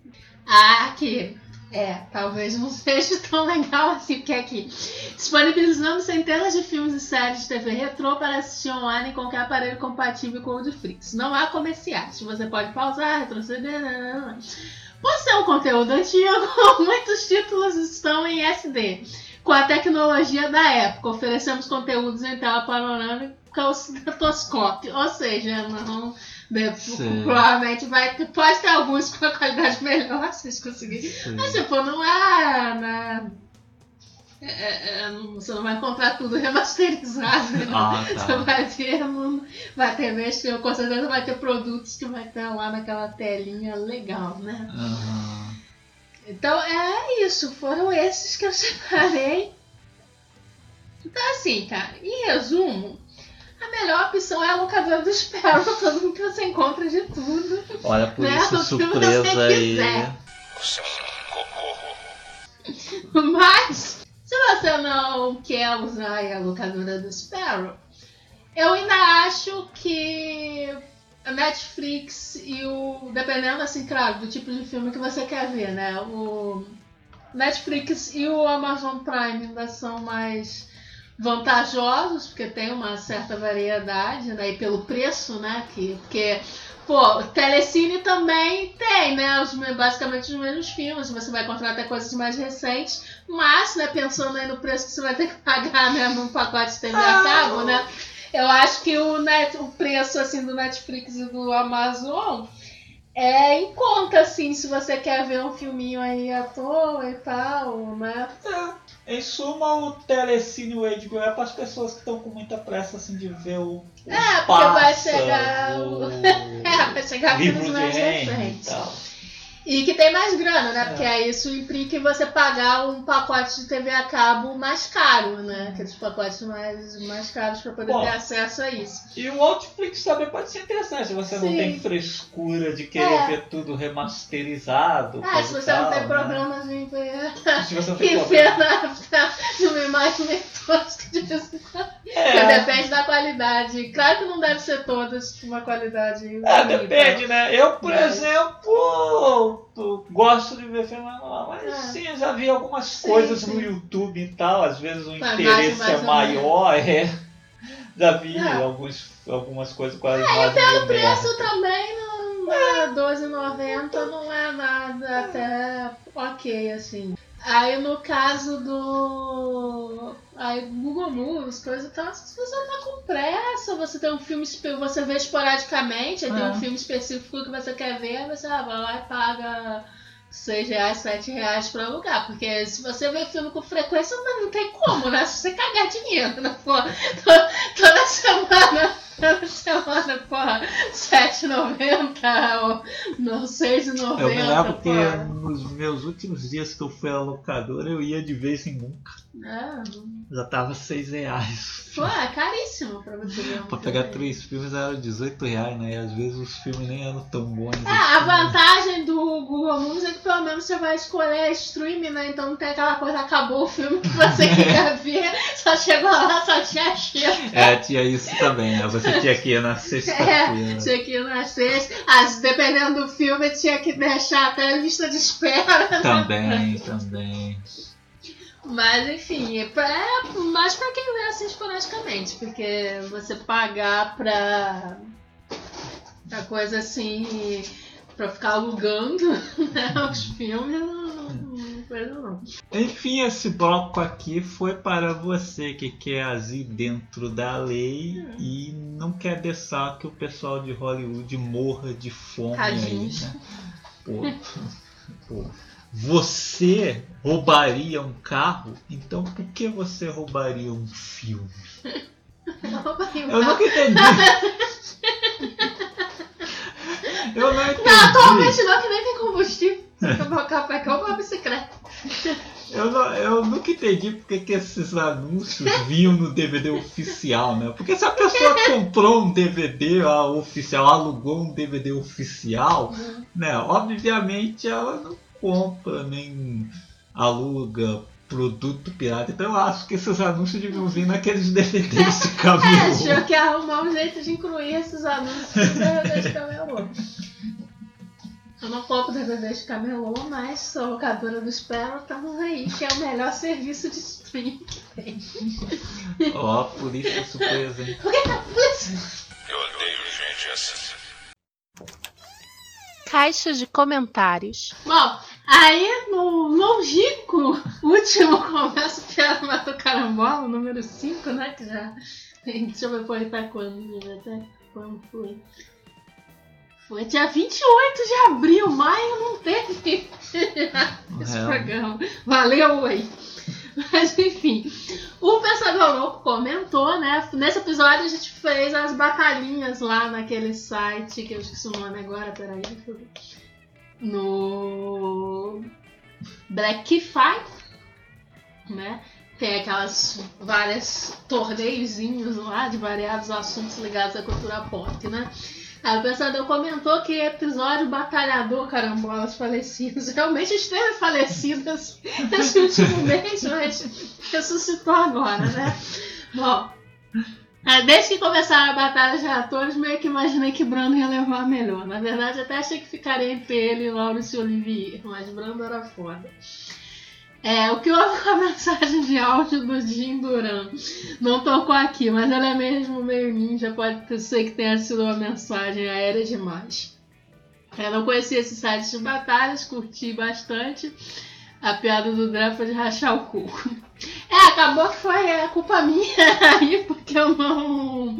Ah, aqui. É, talvez não seja tão legal assim, porque aqui. Disponibilizando centenas de filmes e séries de TV retrô para assistir online em qualquer aparelho compatível com o de Flix. Não há comerciais. Você pode pausar, retroceder. nananana. Por ser um conteúdo antigo, muitos títulos estão em SD. Com a tecnologia da época, oferecemos conteúdos em tela panorâmica ou cinetoscópio. Ou seja, não. Né, provavelmente vai ter, pode ter alguns com a qualidade melhor, se vocês conseguirem. Sim. Mas tipo, não é. Né, é, é, é, você não vai encontrar tudo remasterizado. né? Ah, Você tá. vai ter, não- vai ter que com certeza vai ter produtos que vai ter lá naquela telinha legal, né? Aham. Então é isso, foram esses que eu separei. Então assim, cara, em resumo, a melhor opção é a locadora do Sparrow, todo mundo que você encontra de tudo. Olha, por Né? isso, O surpresa aí. quiser. Mas, se você não quer usar a locadora do Sparrow, eu ainda acho que a Netflix e o. Dependendo, assim, claro, do tipo de filme que você quer ver, né? O Netflix e o Amazon Prime ainda são mais vantajosos, porque tem uma certa variedade, né? E pelo preço, né? Que, porque Pô, Telecine também tem, né? Os, basicamente os mesmos filmes. Você vai encontrar até coisas mais recentes. Mas, né, pensando aí no preço que você vai ter que pagar, né, num pacote de TV a cabo, né? Eu acho que o, net, o preço assim do Netflix e do Amazon é em conta, assim, se você quer ver um filminho aí à toa e tal, né? Em suma, o Telecine e o HBO é para as pessoas que estão com muita pressa assim, de ver o. o É, porque vai Pássaro, chegar o- É, vai chegar filmes mais recentes. E que tem mais grana, né? É. Porque aí isso implica em você pagar um pacote de TV a cabo mais caro, né? Aqueles pacotes mais, mais caros para poder Bom. ter acesso a isso. E o Outflix também pode ser interessante se você não Sim. tem frescura de querer É. ver tudo remasterizado. Ah, coisa se você não tal, tem né? problema de ver, Se você não tem em problema. ver na, numa imagem meio tosca de vez em quando. É, Depende da qualidade. Claro que não deve ser todas uma qualidade. é, depende, né? Eu, por Mas- exemplo, gosto de ver filme lá, mas É. sim, eu já vi algumas Sim, coisas sim. no YouTube e tal, às vezes o Mas interesse mais- mais é maior, é. Já vi É. alguns, algumas coisas com as E imagens pelo preço também não é R$12,90 não é nada até ok, assim. Aí no caso do. Aí Google Movies, coisa e tal, se você tá com pressa, você tem um filme, você vê esporadicamente, aí tem É. um filme específico que você quer ver, você ah, vai lá e paga 6 reais, 7 reais pra alugar. Porque se você vê filme com frequência, não, não tem como, né? Se você cagar dinheiro, né? Pô, to- toda semana, semana, porra, 7,90 ou não, 6,90. Eu me lembro que porra. nos meus últimos dias que eu fui à locadora, eu ia de vez em nunca. É, Já tava 6 reais. pô, é caríssimo pra você ver um Pra pegar filme. três filmes era 18 reais, né? E às vezes os filmes nem eram tão bons. É, a assim. vantagem do Google Movies é que pelo menos você vai escolher streaming, né? Então não tem aquela coisa, acabou o filme que você queria ver, só chegou lá, só tinha cheiro. É, tinha isso também, né? Você tinha que ir na É, sexta-feira. tinha que ir nas sexta. As, dependendo do filme, tinha que deixar até a lista de espera. né? Também, também. Mas enfim, é pra, é mais pra quem vê assim esporadicamente, porque você pagar pra, pra coisa assim, pra ficar alugando né, os filmes, não, não, coisa não. Enfim, esse bloco aqui foi para você que quer agir dentro da lei e não quer deixar que o pessoal de Hollywood morra de fome aí, Tadinhos. né? Pô, pô. Você roubaria um carro? Então por que você roubaria um filme? Eu nunca entendi. Eu não entendi. Não, atualmente não, que nem tem combustível. Você quer o café, é uma bicicleta. Eu, não- eu nunca entendi porque que esses anúncios vinham no DVD oficial, né? Porque se a pessoa comprou um DVD ah, oficial, alugou um DVD oficial, né? Obviamente ela não compra nem aluga produto pirata. Então eu acho que esses anúncios deviam vir naqueles DVDs de É, camelô. achou que ia arrumar um jeito de incluir esses anúncios no DVD de camelô. Eu não compro DVD de camelô, mas sou locadora do Sparrow, estamos aí, que é o melhor serviço de streaming que tem. Ó, polícia surpresa, hein? O que é a polícia? Eu odeio gente assim. Caixa de comentários. Bom, aí no longínquo último Conversa Piada Matou Carambola, número 5, né? Que já. Deixa eu ver foi até quando, até quando foi. Foi dia 28 de abril, maio não teve esse É. programa. Valeu, oi! Mas enfim, o Pensador Louco comentou, né? Nesse episódio a gente fez as batalhinhas lá naquele site, que eu esqueci o nome agora, peraí, deixa eu ver. No Black Fight, né? Tem aquelas várias torneiozinhos lá de variados assuntos ligados à cultura pop, né? O pensador comentou que episódio batalhador carambolas falecidos realmente esteve falecido esse esse último mês, mas ressuscitou agora, né? Bom, desde que começaram a batalha de atores, meio que imaginei que Brando ia levar a melhor. Na verdade, até achei que ficaria entre ele e Laurence Olivier, mas Brando era foda. É, o que houve com a mensagem de áudio do Jim Duran? Não tocou aqui, mas ela é mesmo meio ninja, pode ser que tenha sido uma mensagem aérea demais. Eu não conhecia esse site de batalhas, curti bastante. A piada do Drá foi de rachar o cu. É, acabou que foi a culpa minha aí, porque eu não.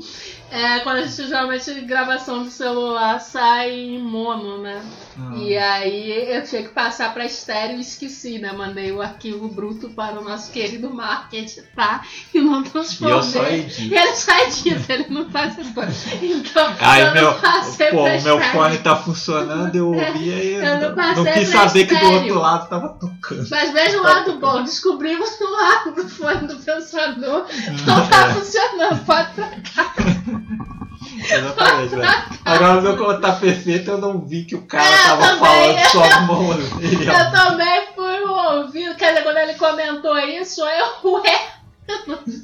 É, quando a gente geralmente gravação do celular sai em mono, né? Ah. E aí eu tinha que passar pra estéreo e esqueci, né? Mandei o arquivo bruto para o nosso querido Mark editar e não E transformei. eu só edito. E ele só edita, ele não faz depois. Então, Aí eu meu, não passei pô, pra o meu estéreo. fone tá funcionando, eu ouvia e eu não não, quis saber que do estéreo. outro lado tava tocando. Mas veja o lado bom, descobrimos que o lado do fone do pensador não tá funcionando. Pode trocar. Exatamente, velho. Agora meu como tá perfeito, eu não vi que o cara É, tava também. falando só orelha. Eu também fui ouvido, quer dizer, quando ele comentou isso, eu, ué,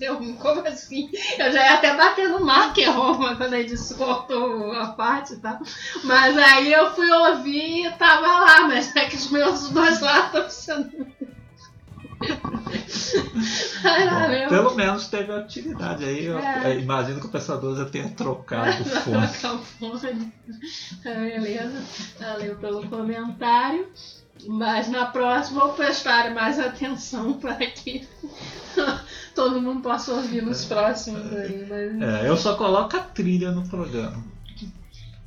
eu, como assim? Eu já ia até bater no Mark Roma quando ele cortou a parte e tal. Mas aí eu fui ouvir e tava lá, mas é que os meus dois lados estão funcionando. Bom, pelo menos teve utilidade aí. Eu, É. eu imagino que o pensador já tenha trocado o fone. Trocar o fone. Beleza. Valeu pelo comentário. Mas na próxima vou prestar mais atenção para que todo mundo possa ouvir nos próximos aí. Mas... É, eu só coloco a trilha no programa.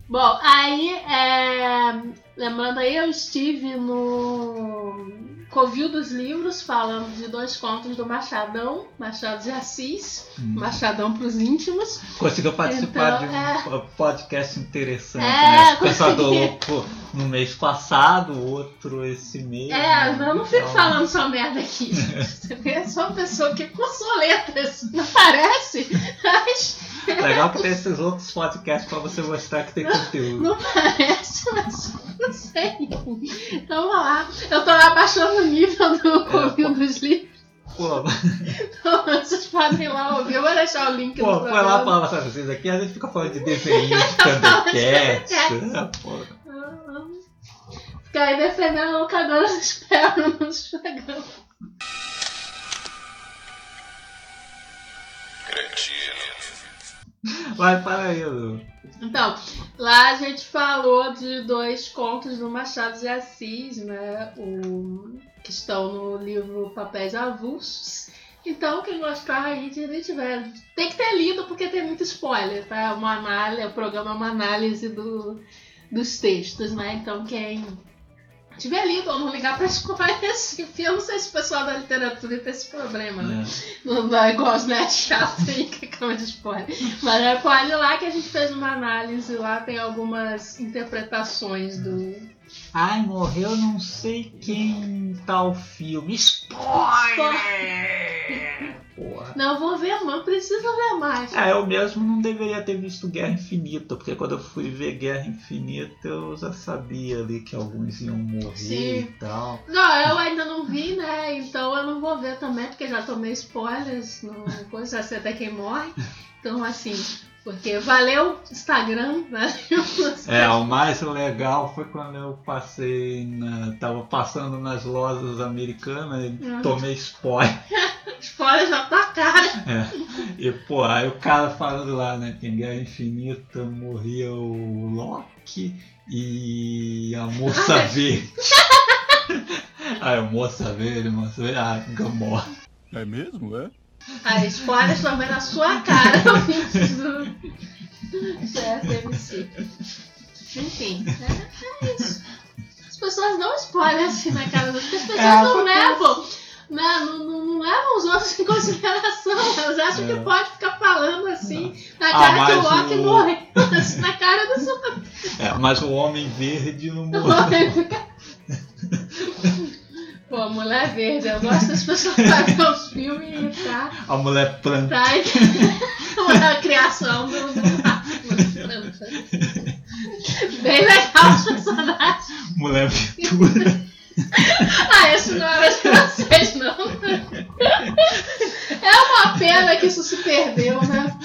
Bom, aí, é, lembrando aí, eu estive no Covil dos Livros, falando de dois contos do Machadão, Machado de Assis, Hum. Machadão para os íntimos. Conseguiu participar Então, de um podcast interessante, É, né? Pensador consegui. Louco no mês passado, outro esse mês. É, né? eu não fico Então, falando só merda aqui. Você vê, sou uma pessoa que cursou letras, não parece? Mas Legal que tem esses outros podcasts pra você mostrar que tem conteúdo. não parece, mas não sei. Então vamos lá. Eu tô lá baixando o nível do Covil dos Livros. Pô, Então vocês podem ir lá ouvir. Eu vou deixar o link pô, no foi programa. lá falar, sabe, vocês aqui, a gente fica falando de desenho de Thundercats. né, pô. Fica aí defendendo a locadora do Sparrow nos programas. Cretino. Vai para aí, Lu. Então, lá a gente falou de dois contos do Machado de Assis, né? O, que estão no livro Papéis Avulsos. Então, quem gostar aí de tiver. Tem que ter lido porque tem muito spoiler, tá? Uma análise, o programa é uma análise do, dos textos, né? Então, quem tiver lido ou não ligar pra spoilers, enfim, eu não sei se o pessoal da literatura tem esse problema, né? Não vai igual os net chato aí que cama de spoiler. Mas é, pode ir lá que a gente fez uma análise lá, tem algumas interpretações do. Ai, morreu não sei quem tal filme. Spoiler! Porra. Não, eu vou ver, mano, preciso ver mais. É, eu mesmo não deveria ter visto Guerra Infinita, porque quando eu fui ver Guerra Infinita eu já sabia ali que alguns iam morrer Sim. e tal. Não, eu ainda não vi, né? Então eu não vou ver também, porque já tomei spoilers, não coisa, sei até quem morre. Então, assim, porque valeu Instagram, valeu. É, o mais legal foi quando eu passei na. tava passando nas lojas americanas e Uhum. tomei spoiler. Spoiler já tá cara. É. E pô, aí o cara falando lá, né, que em Guerra Infinita morria o Loki e a moça verde. Aí a moça verde, a moça verde, ah, Gamora. É mesmo, é? Aí, spoilers também na sua cara, do CFMC. Enfim, é, é isso. As pessoas dão spoiler assim na cara das pessoas, as pessoas É, não levam. né, Não, não, não levam os outros em consideração. Elas acham É. que pode ficar falando assim na Ah, cara que o Loki o- morreu. Assim, na cara da sua É, mas o Homem Verde não O morreu. Loki fica- Pô, mulher verde, eu gosto das pessoas fazerem os filmes e tá. A mulher planta. Tá, a criação do, do Bem legal os personagens. Mulher Aventura. Ah, esse não era de vocês, não. É uma pena que isso se perdeu, né?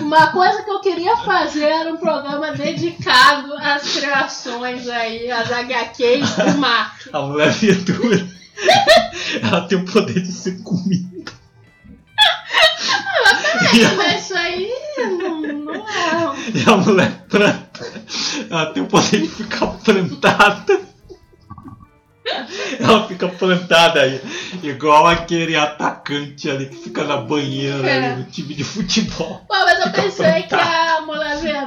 Uma coisa que eu queria fazer era um programa dedicado às criações aí, às HQs do Mark. A mulher Aventura. Ela tem o poder de ser comida. E a, Mas isso aí não, não é. e a mulher planta. Ela tem o poder de ficar plantada. Ela fica plantada aí, igual aquele atacante ali que fica na banheira É. ali, no time de futebol. Pô, mas eu pensei que a mulher obrigava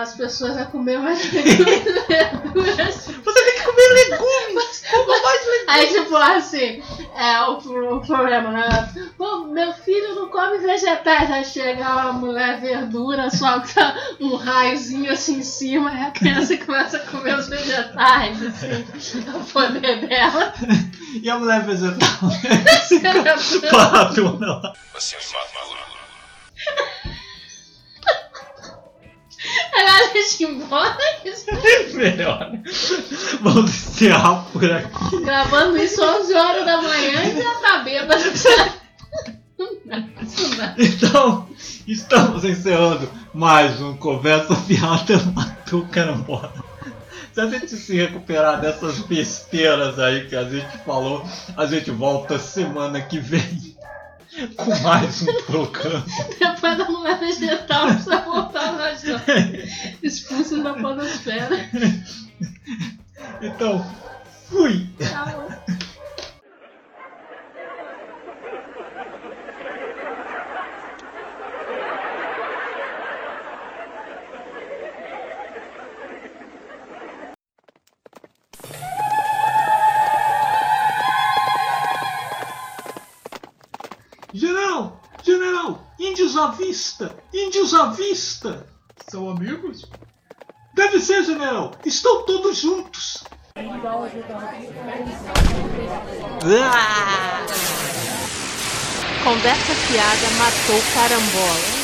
as pessoas a comer mais verduras. Você tem que comer legumes! Coma mais legumes! Aí, tipo, assim, é o, o problema, né? Pô, meu filho não come vegetais. Aí chega a mulher verdura, solta um raiozinho assim em cima, e a criança começa a comer os vegetais, assim. É o poder dela. E a mulher vegetal? Paradona lá. Você me matou. Aí a gente embora. Melhor. Vamos encerrar por aqui. gravando isso 11 horas da manhã e já tá bêbado. Então, estamos encerrando mais um Conversa Fiada Matou Carambola. Se a gente se recuperar dessas besteiras aí que a gente falou, a gente volta semana que vem com mais um programa. Depois da mulher vegetal, precisa voltar nós dois. Expulsos da podosfera. Então, fui! Tchau. À vista! Índios à vista! São amigos? Deve ser, general! Estão todos juntos! Conversa fiada matou carambola.